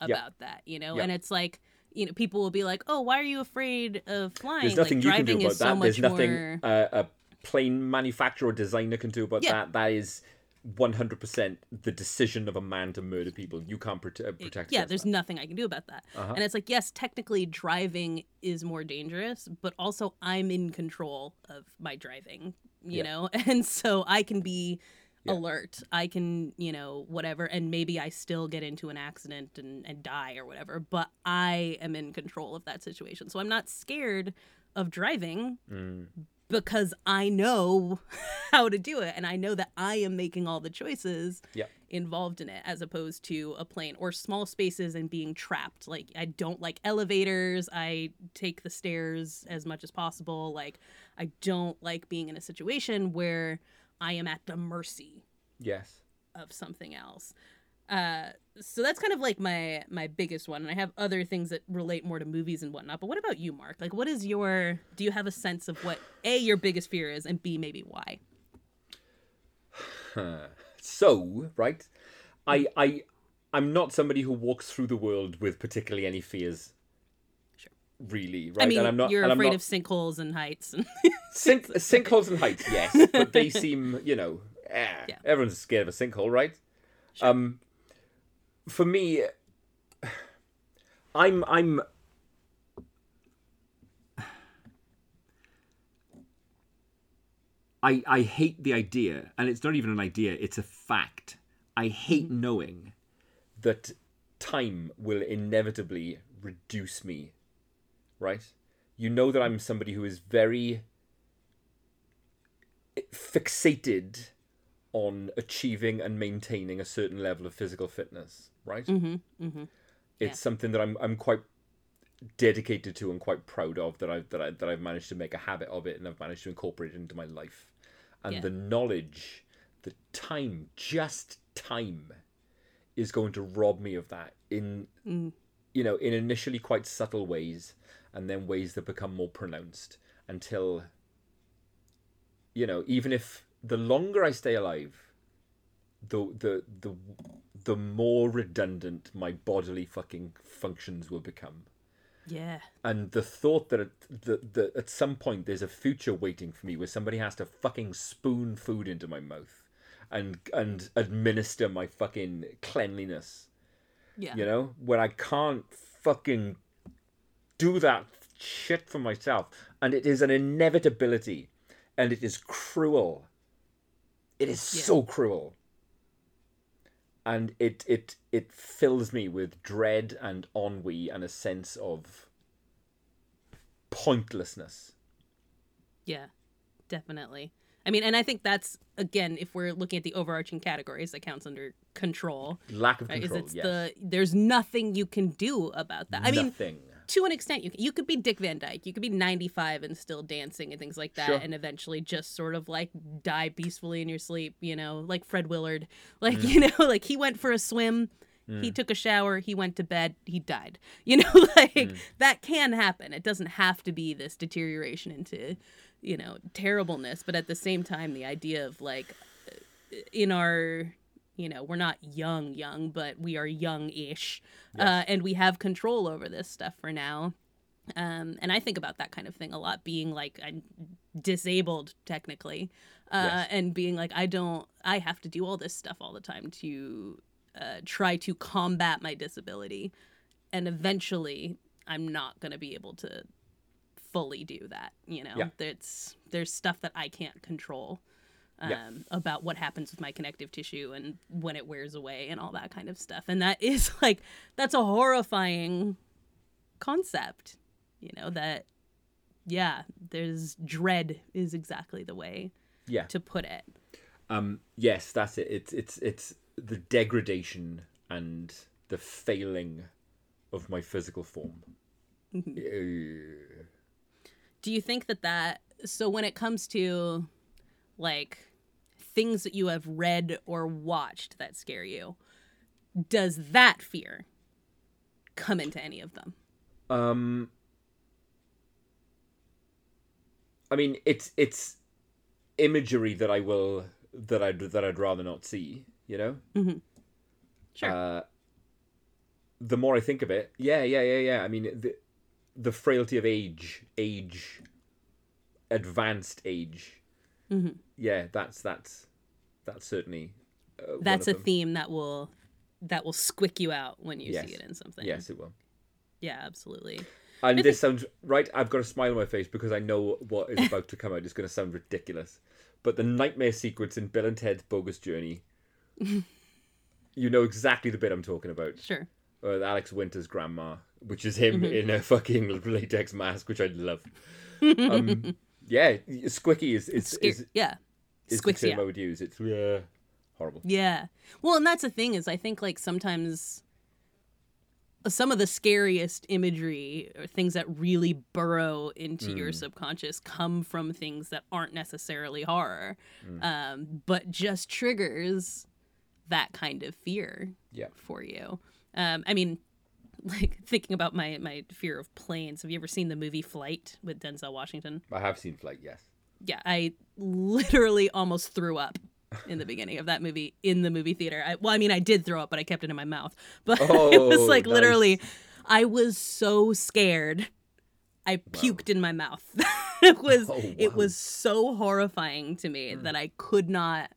about that, you know. Yeah. And it's like, you know, people will be like, "Oh, why are you afraid of flying?" There's nothing like, you can do about is so that. There's nothing more. uh, a plane manufacturer or designer can do about Yeah. that. That is 100% the decision of a man to murder people. You can't prote- uh, protect yeah, there's that. nothing I can do about that. Uh-huh. And it's like, yes, technically driving is more dangerous, but also I'm in control of my driving, you Yeah. know? And so I can be Yeah. alert. I can, you know, whatever. And maybe I still get into an accident and, and die or whatever, but I am in control of that situation. So I'm not scared of driving Mm. Because I know how to do it and I know that I am making all the choices Yeah. involved in it as opposed to a plane or small spaces and being trapped. Like I don't like elevators. I take the stairs as much as possible. Like I don't like being in a situation where I am at the mercy Yes. of something else. Uh, so that's kind of like my my biggest one, and I have other things that relate more to movies and whatnot. But what about you, Mark? Like, what is your? Do you have a sense of what a your biggest fear is, and b maybe why? So, right, I, I, I'm not somebody who walks through the world with particularly any fears. Sure. Really, right? I mean, and I'm not, you're afraid not, of sinkholes and heights. And sink, sinkholes and heights. Yes, but they seem, you know, eh, Yeah. everyone's scared of a sinkhole, right? Um, for me, I'm I'm. I, I hate the idea, and it's not even an idea, it's a fact. I hate mm-hmm. knowing that time will inevitably reduce me, right? You know that I'm somebody who is very fixated on achieving and maintaining a certain level of physical fitness right? Mm-hmm. Mm-hmm. It's something that I'm I'm quite dedicated to and quite proud of that I that I that I've managed to make a habit of it and I've managed to incorporate it into my life. And Yeah. the knowledge that time, just time, is going to rob me of that in you know, in initially quite subtle ways and then ways that become more pronounced until you know, even if the longer I stay alive, the the the the more redundant my bodily fucking functions will become. Yeah. And the thought that at, that, that at some point there's a future waiting for me where somebody has to fucking spoon food into my mouth and and administer my fucking cleanliness, Yeah. you know, where I can't fucking do that shit for myself. And it is an inevitability and it is cruel. It is Yeah. so cruel. And it, it it fills me with dread and ennui and a sense of pointlessness. Yeah, definitely. I mean, and I think that's again, if we're looking at the overarching categories, that counts under control. Lack of Right? Is control. it's yes. the there's nothing you can do about that. I mean, Nothing. To an extent, you you could be Dick Van Dyke, you could be 95 and still dancing and things like that, Sure. and eventually just sort of like die peacefully in your sleep. You know, like Fred Willard, like Mm. you know, like he went for a swim. He took a shower, he went to bed, he died. You know, like Mm. that can happen. It doesn't have to be this deterioration into, you know, terribleness, but at the same time the idea of like in our you know we're not young young but we are young-ish uh, and we have control over this stuff for now um, and i think about that kind of thing a lot being like i'm disabled technically uh, Yes. and being like i don't i have to do all this stuff all the time to uh, try to combat my disability and eventually i'm not going to be able to fully do that you know Yeah. there's there's stuff that i can't control um, Yeah. about what happens with my connective tissue and when it wears away and all that kind of stuff. And that is like, that's a horrifying concept, you know, that, yeah, there's dread is exactly the way Yeah. to put it. Um. Yes, that's it. It's it's it's the degradation and the failing of my physical form. Mm-hmm. Uh, Do you think that that, so when it comes to like things that you have read or watched that scare you, does that fear come into any of them? Um, I mean, it's it's imagery that I will that I that I'd rather not see. You know. Sure. Uh, the more I think of it, yeah, yeah, yeah, yeah. I mean, the the frailty of age, age, advanced age. Mhm. Yeah, that's that's that's certainly. Uh, that's a them. theme that will that will squick you out when you Yes. see it in something. Yes, it will. Yeah, absolutely. And this sounds right. I've got a smile on my face because I know what is about to come out is going to sound ridiculous. But the nightmare sequence in Bill and Ted's Bogus Journey, you know exactly the bit I'm talking about. Sure. Uh, Alex Winter's grandma, which is him Mm-hmm. in a fucking latex mask, which I love. Um, yeah, Squicky is is, Scar- is, yeah. Is the Squicks you term I would use. It's yeah, horrible. Yeah. Well, and that's the thing is I think like sometimes some of the scariest imagery or things that really burrow into your subconscious come from things that aren't necessarily horror, um, but just triggers that kind of fear Yeah. for you. Um, I mean, like thinking about my my fear of planes. Have you ever seen the movie Flight with Denzel Washington? I have seen Flight, yes. Yeah, I literally almost threw up in the beginning of that movie in the movie theater. I, well, I mean, I did throw up, but I kept it in my mouth. But it was Oh, like nice. literally, I was so scared. I puked in my mouth. it was Oh, it wow. Hmm. was so horrifying to me that I could not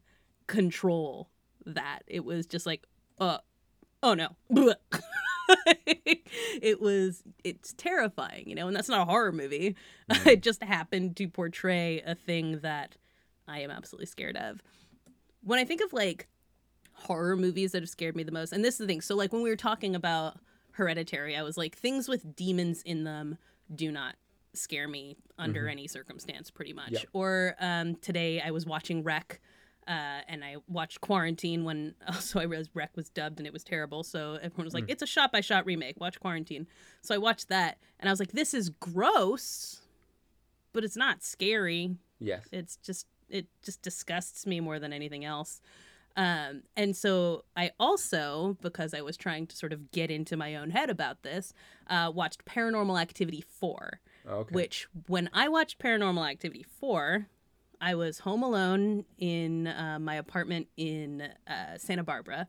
control that. It was just like, uh, oh no. it was it's terrifying, you know, and that's not a horror movie. Hmm. it just happened to portray a thing that I am absolutely scared of. When I think of like horror movies that have scared me the most, and this is the thing. So like when we were talking about Hereditary, I was like things with demons in them do not scare me under any circumstance, pretty much. Yep. Or um, today I was watching REC. Uh, and I watched Quarantine when also I realized REC was dubbed and it was terrible. So everyone was like, "It's a shot by shot remake. Watch Quarantine." So I watched that and I was like, "This is gross, but it's not scary. Yes. It's just it just disgusts me more than anything else." Um, and so I also, because I was trying to sort of get into my own head about this, uh, watched Paranormal Activity 4 Okay. which when I watched Paranormal Activity 4, I was home alone in uh, my apartment in uh, Santa Barbara.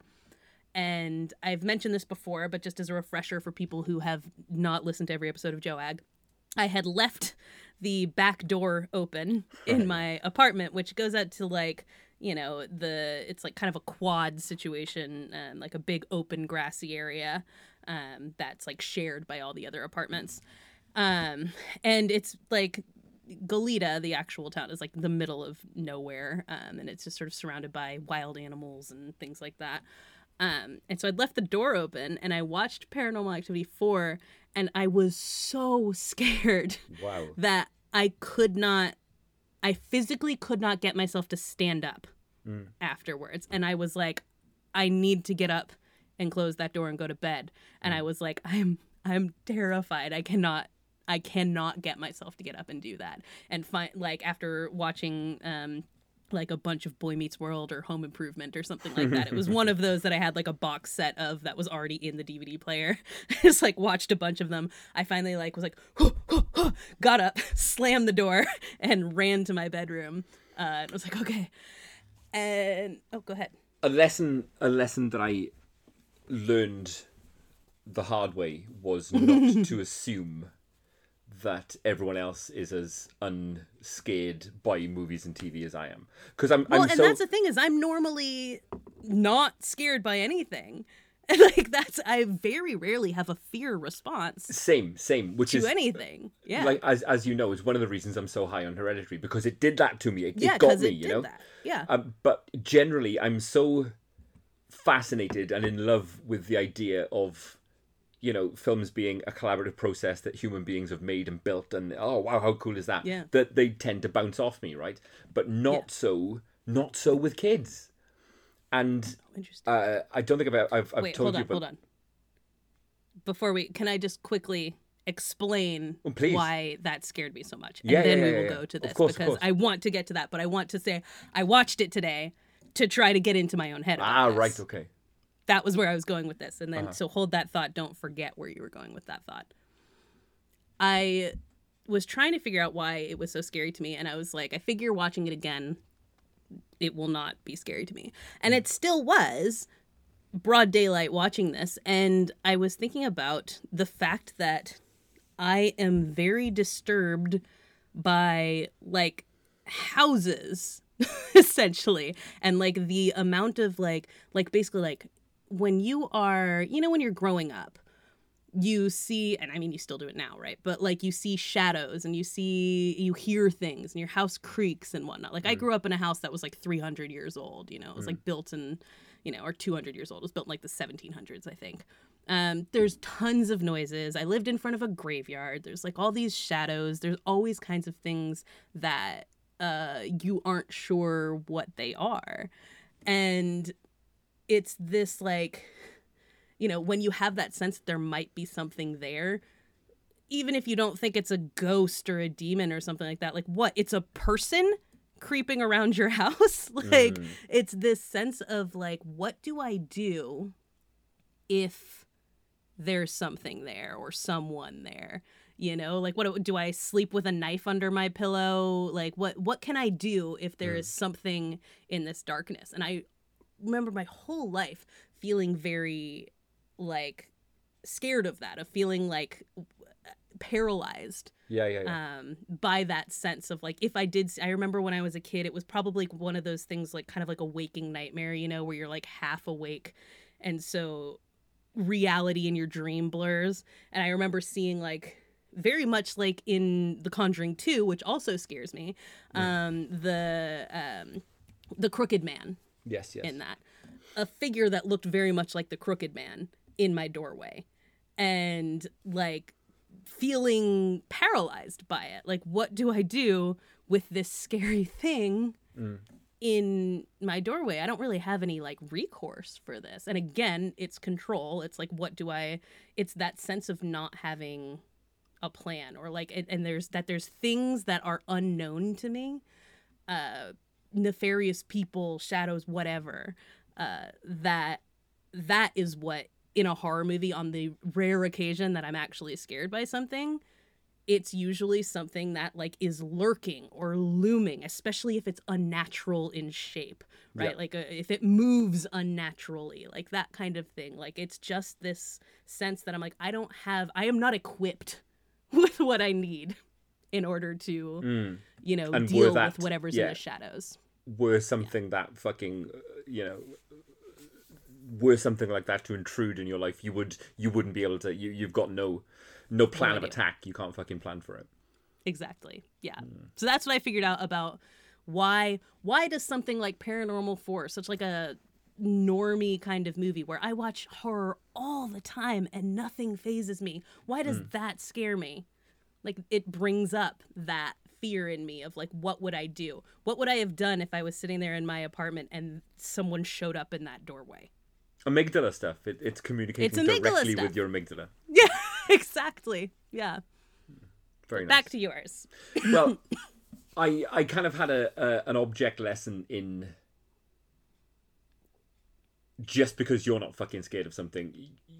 And I've mentioned this before, but just as a refresher for people who have not listened to every episode of Joag, I had left the back door open in my apartment, which goes out to like, you know, the it's like kind of a quad situation, um, like a big open grassy area um, that's like shared by all the other apartments. Um, and it's like Goleta, the actual town, is like the middle of nowhere, um, and it's just sort of surrounded by wild animals and things like that. Um, and so I'd left the door open, and I watched Paranormal Activity four, and I was so scared Wow. that I could not, I physically could not get myself to stand up Mm. afterwards, and I was like, I need to get up and close that door and go to bed, and I was like, I'm, I'm terrified. I cannot I cannot get myself to get up and do that. And find like after watching um like a bunch of Boy Meets World or Home Improvement or something like that. It was one of those that I had like a box set of that was already in the DVD player. Just like watched a bunch of them. I finally like was like got up, slammed the door, and ran to my bedroom. Uh, and was like, okay. And oh, go ahead. a lesson a lesson that I learned the hard way was not to assume that everyone else is as unscared by movies and TV as I am. Because I'm, Well, I'm and so that's the thing is I'm normally not scared by anything. like that's I very rarely have a fear response same, same, which to is anything. Yeah. like as as you know is one of the reasons I'm so high on Hereditary because it did that to me. It, yeah, it got me, it you know. that. Yeah. Um, but generally, I'm so fascinated and in love with the idea of, you know, films being a collaborative process that human beings have made and built, and oh wow, how cool is that? Yeah. That they tend to bounce off me, right? But not Yeah. so, not so with kids. And Interesting. uh, I don't think I've I've, I've Wait, told hold you on, about. hold on. Before we can I just quickly explain Oh, why that scared me so much. And Yeah, then yeah, we will yeah. go to this course, because. I want to get to that, but I want to say I watched it today to try to get into my own head. Ah, this. right, okay. That was where I was going with this. And then, Uh-huh. so hold that thought. Don't forget where you were going with that thought. I was trying to figure out why it was so scary to me. And I was like, I figure watching it again, it will not be scary to me. And it still was broad daylight watching this. And I was thinking about the fact that I am very disturbed by like houses essentially and like the amount of like like basically like when you are you know when you're growing up you see and i mean you still do it now right? But like you see shadows and you see you hear things and your house creaks and whatnot. Like i grew up in a house that was like 300 years old you know? It was like built in you know or 200 years old. It was built in like the 1700s i think. Um, there's tons of noises. I lived in front of a graveyard. There's like all these shadows. There's always kinds of things that uh, you aren't sure what they are. And it's this like you know when you have that sense that there might be something there even if you don't think it's a ghost or a demon or something like that like what it's a person creeping around your house? Like mm-hmm. it's this sense of like what do i do if there's something there or someone there? You know like what do- do i sleep with a knife under my pillow? Like what what can i do if there is mm. something in this darkness? And i remember my whole life feeling very like scared of that of feeling like paralyzed Yeah, yeah, yeah. um by that sense of like if i did i remember when i was a kid it was probably one of those things like kind of like a waking nightmare you know where you're like half awake and so reality in your dream blurs and i remember seeing like very much like in The Conjuring 2, which also scares me. Um, the um, the crooked man Yes, yes. in that. A figure that looked very much like the crooked man in my doorway. And like feeling paralyzed by it. Like, what do I do with this scary thing in my doorway? I don't really have any like recourse for this. And again, it's control. It's like, what do I, it's that sense of not having a plan or like, and, and there's that there's things that are unknown to me. Uh, nefarious people, shadows, whatever. Uh, that that is what in a horror movie on the rare occasion that I'm actually scared by something, it's usually something that like is lurking or looming, especially if it's unnatural in shape, right? Yeah. Like uh, if it moves unnaturally, like that kind of thing. Like it's just this sense that I'm like I don't have I am not equipped with what I need in order to, Mm. you know, And deal that- with whatever's in the shadows. Were something that fucking, uh, you know, were something like that to intrude in your life, you would you wouldn't be able to. You you've got no no plan of attack. You can't fucking plan for it. Exactly. Yeah. So that's what I figured out about why why does something like Paranormal Force, such like a normie kind of movie where I watch horror all the time and nothing phases me. Why does that scare me? Like it brings up that fear in me of like what would I do? What would I have done if I was sitting there in my apartment and someone showed up in that doorway? Amygdala stuff. It, it's communicating It's directly stuff. with your amygdala. Yeah, exactly. Yeah. Very nice. Back to yours. well, I I kind of had a, a an object lesson in just because you're not fucking scared of something,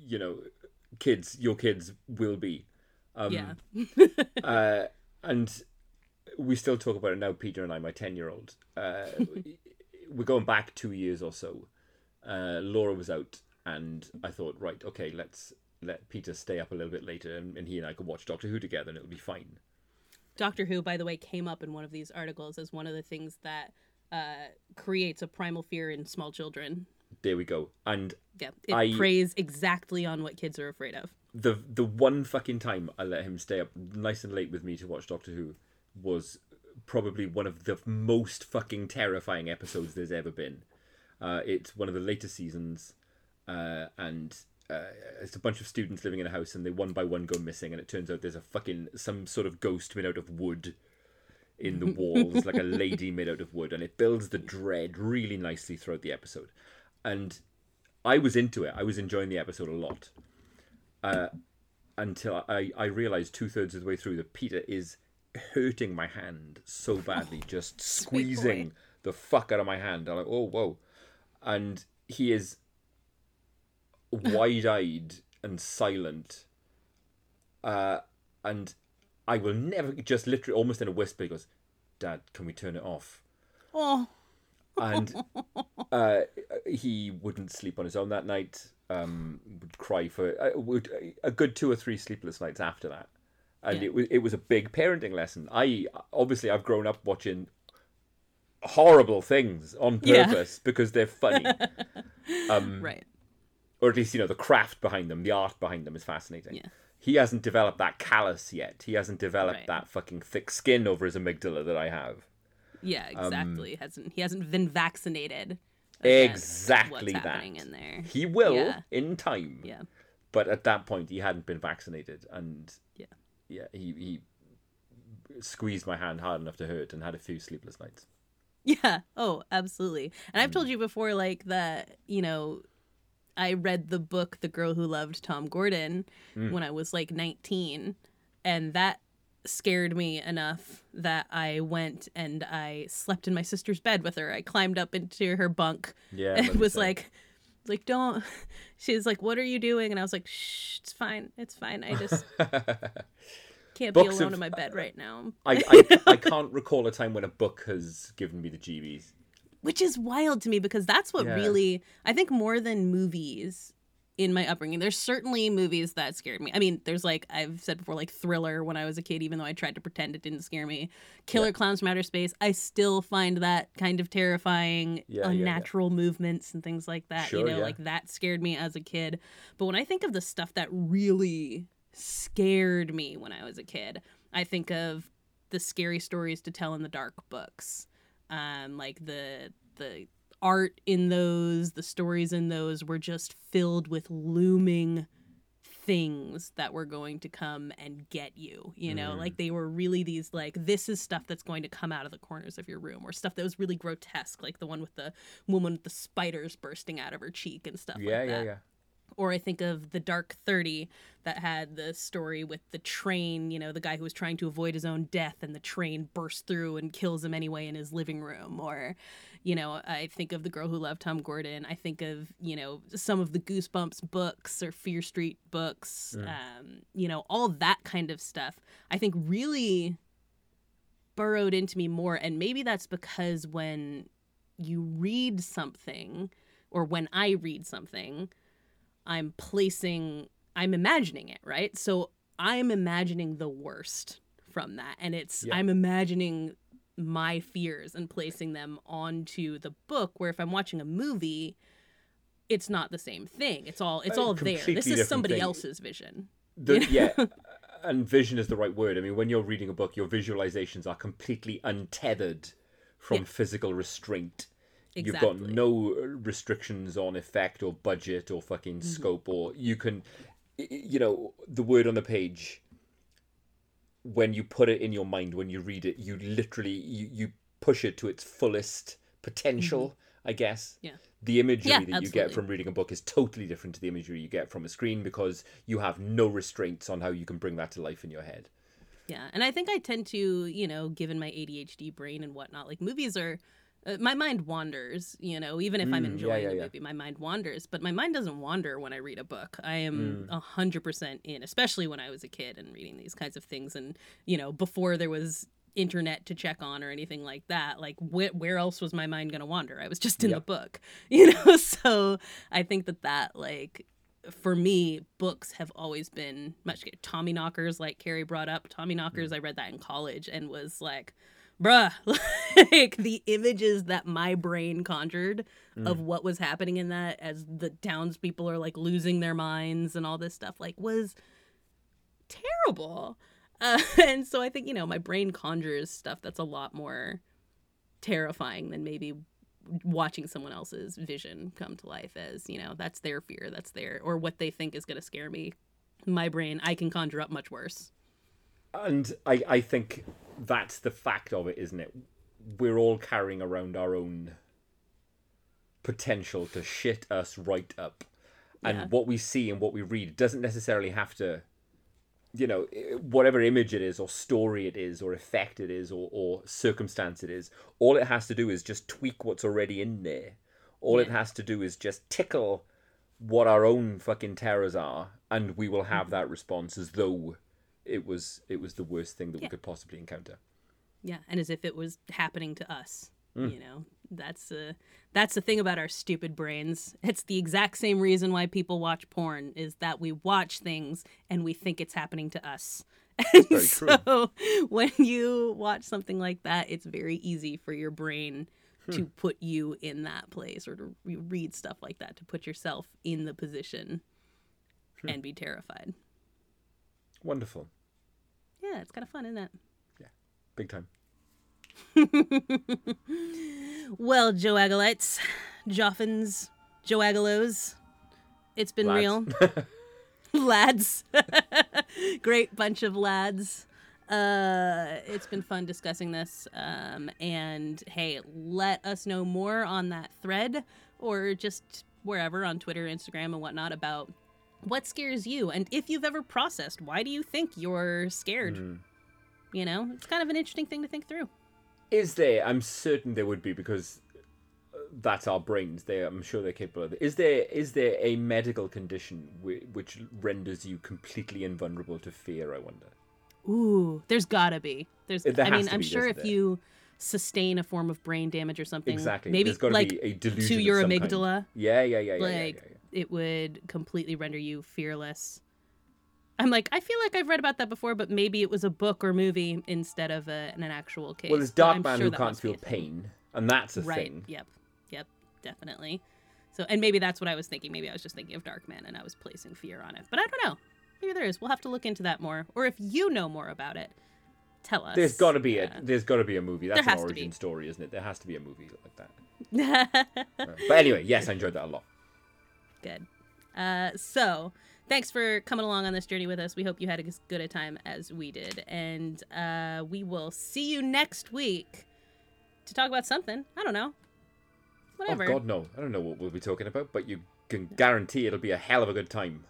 you know, kids, your kids will be. Um, yeah. uh, and we still talk about it now, Peter and I, my 10 year old. Uh, we're going back two years or so. Uh, Laura was out, and I thought, right, okay, let's let Peter stay up a little bit later, and, and he and I could watch Doctor Who together, and it'll be fine. Doctor Who, by the way, came up in one of these articles as one of the things that uh, creates a primal fear in small children. There we go. And Yeah, it I- preys exactly on what kids are afraid of. The the one fucking time I let him stay up nice and late with me to watch Doctor Who was probably one of the most fucking terrifying episodes there's ever been. Uh, it's one of the later seasons, uh, and uh, it's a bunch of students living in a house, and they one by one go missing, and it turns out there's a fucking some sort of ghost made out of wood in the walls, like a lady made out of wood, and it builds the dread really nicely throughout the episode. And I was into it. I was enjoying the episode a lot until I, I realized two thirds of the way through that Peter is hurting my hand so badly, just squeezing the fuck out of my hand. I'm like, oh, whoa. And he is wide eyed and silent. Uh, and I will never, just literally almost in a whisper, he goes, Dad, can we turn it off? Oh, and uh, he wouldn't sleep on his own that night. Um, would cry for uh, would a good two or three sleepless nights after that, and Yeah. it was it was a big parenting lesson. I obviously I've grown up watching horrible things on Yeah. purpose because they're funny, Um, right. or at least you know the craft behind them, the art behind them is fascinating. Yeah. He hasn't developed that callus yet. He hasn't developed Right. that fucking thick skin over his amygdala that I have. Yeah, um, exactly. hasn't he hasn't been vaccinated? Exactly that. in there. He will Yeah. in time. Yeah. but at that point he hadn't been vaccinated and Yeah. yeah he, he squeezed my hand hard enough to hurt and had a few sleepless nights Yeah. Oh, absolutely. And I've Mm. told you before, like that. You know, I read the book "The Girl Who Loved Tom Gordon" Mm. when I was like 19, and that scared me enough that I went and I slept in my sister's bed with her. I climbed up into her bunk yeah and was like, like don't. She's like, "What are you doing?" And I was like, "Shh, it's fine. It's fine. I just can't be alone in my bed right now." I, I, I can't recall a time when a book has given me the GBs which is wild to me because that's what Yeah. really I think more than movies in my upbringing. There's certainly movies that scared me. I mean, there's like I've said before, like Thriller when I was a kid, even though I tried to pretend it didn't scare me. Killer Klowns from Outer Space, I still find that kind of terrifying, Yeah, yeah, yeah. unnatural movements and things like that. Sure, you know, yeah. like that scared me as a kid. But when I think of the stuff that really scared me when I was a kid. I think of the scary stories to tell in the dark books. Um, like the the art in those, the stories in those were just filled with looming things that were going to come and get you you know? Mm. Like they were really these like this is stuff that's going to come out of the corners of your room or stuff that was really grotesque like the one with the woman with the spiders bursting out of her cheek and stuff Yeah, like yeah, that. yeah. Or I think of the Dark 30 that had the story with the train, you know, the guy who was trying to avoid his own death and the train bursts through and kills him anyway in his living room. Or, you know, I think of The Girl Who Loved Tom Gordon. I think of, you know, some of the Goosebumps books or Fear Street books, um, you know, all that kind of stuff. I think really burrowed into me more. And maybe that's because when you read something, or when I read something, I'm placing, I'm imagining it, right? So I'm imagining the worst from that. And it's, Yeah. I'm imagining my fears and placing them onto the book. Where if I'm watching a movie, it's not the same thing. It's all, it's all there. This is somebody thing. else's vision. The, yeah, and vision is the right word. I mean, when you're reading a book, your visualizations are completely untethered from Yeah. physical restraint. You've got no restrictions on effect or budget or fucking Mm-hmm. scope, or you can, you know, the word on the page. When you put it in your mind, when you read it, you literally you, you push it to its fullest potential. I guess. Mm-hmm. Yeah. The imagery Yeah, that you get from reading a book is totally different to the imagery you get from a screen because you have no restraints on how you can bring that to life in your head. Yeah, and I think I tend to, you know, given my ADHD brain and whatnot, like movies are. Uh, my mind wanders, you know, even if I'm Mm, yeah, enjoying yeah, yeah. movie, my mind wanders. But my mind doesn't wander when I read a book. I am Mm. a hundred percent in, especially when I was a kid and reading these kinds of things. And you know, before there was internet to check on or anything like that, like wh- where else was my mind gonna wander? I was just in Yeah. the book, you know. So I think that that like for me, books have always been much good. Tommyknockers, like Carrie brought up. Tommyknockers, I read that in college and was like, bruh, like the images that my brain conjured of what was happening in that as the townspeople are like losing their minds and all this stuff, like was terrible. Uh, and so I think, you know, my brain conjures stuff that's a lot more terrifying than maybe watching someone else's vision come to life as you know that's their fear that's their or what they think is going to scare me. My brain i can conjure up much worse. And I, I think that's the fact of it, isn't it? We're all carrying around our own potential to shit us right up. And Yeah. what we see and what we read doesn't necessarily have to, you know, whatever image it is, or story it is, or effect it is, or, or circumstance it is, all it has to do is just tweak what's already in there. All it has to do is just tickle what our own fucking terrors are, and we will have that response as though it was it was the worst thing that we could possibly encounter. yeah and as if it was happening to us Mm. you know that's uh that's the thing about our stupid brains it's the exact same reason why people watch porn is that we watch things and we think it's happening to us and very true. when you watch something like that it's very easy for your brain Hmm. to put you in that place or to re- read stuff like that to put yourself in the position Hmm. and be terrified Wonderful, yeah it's kind of fun isn't it Yeah, big time. Well, Joe Agalites, Joffins, Joe Agalos, it's been real. lads. Great bunch of lads. Uh, it's been fun discussing this. Um, and hey, let us know more on that thread or just wherever on Twitter, Instagram, and whatnot about what scares you. And if you've ever processed, why do you think you're scared? You know, it's kind of an interesting thing to think through. Is there? I'm certain there would be because uh, that's our brains. They, I'm sure they're capable of it. Is there? Is there a medical condition whi- which renders you completely invulnerable to fear? I wonder. Ooh, there's gotta be. There's. There I mean, I'm be, sure if there? you sustain a form of brain damage or something, Exactly. maybe There's got to like be a delusion to your kind. amygdala, Yeah, yeah, yeah, yeah, like yeah, yeah, yeah. It would completely render you fearless. I'm like, I feel like I've read about that before, but maybe it was a book or movie instead of a, an actual case. Well, there's Darkman sure who can't feel thing. pain, and that's a Right. thing. Yep. Yep. Definitely. So, and maybe that's what I was thinking. Maybe I was just thinking of Darkman and I was placing fear on it. But I don't know. Maybe there is. We'll have to look into that more. Or if you know more about it, tell us. There's got to be Yeah. a there's got to be a movie. That's an has to be. origin story, isn't it? There has to be a movie like that. But anyway, yes, I enjoyed that a lot. Good. Uh, so, thanks for coming along on this journey with us. We hope you had as good a time as we did. And uh, we will see you next week to talk about something. I don't know. Whatever. Oh God, no! I don't know what we'll be talking about, but you can guarantee it'll be a hell of a good time.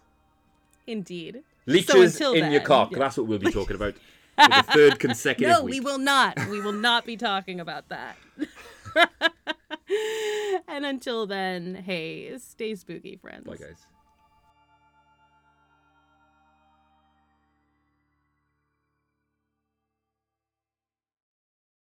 Indeed. Leeches until in your then- cock. That's what we'll be talking about for the third consecutive No, week. we will not. We will not be talking about that. and until then, hey, stay spooky, friends. Bye, guys.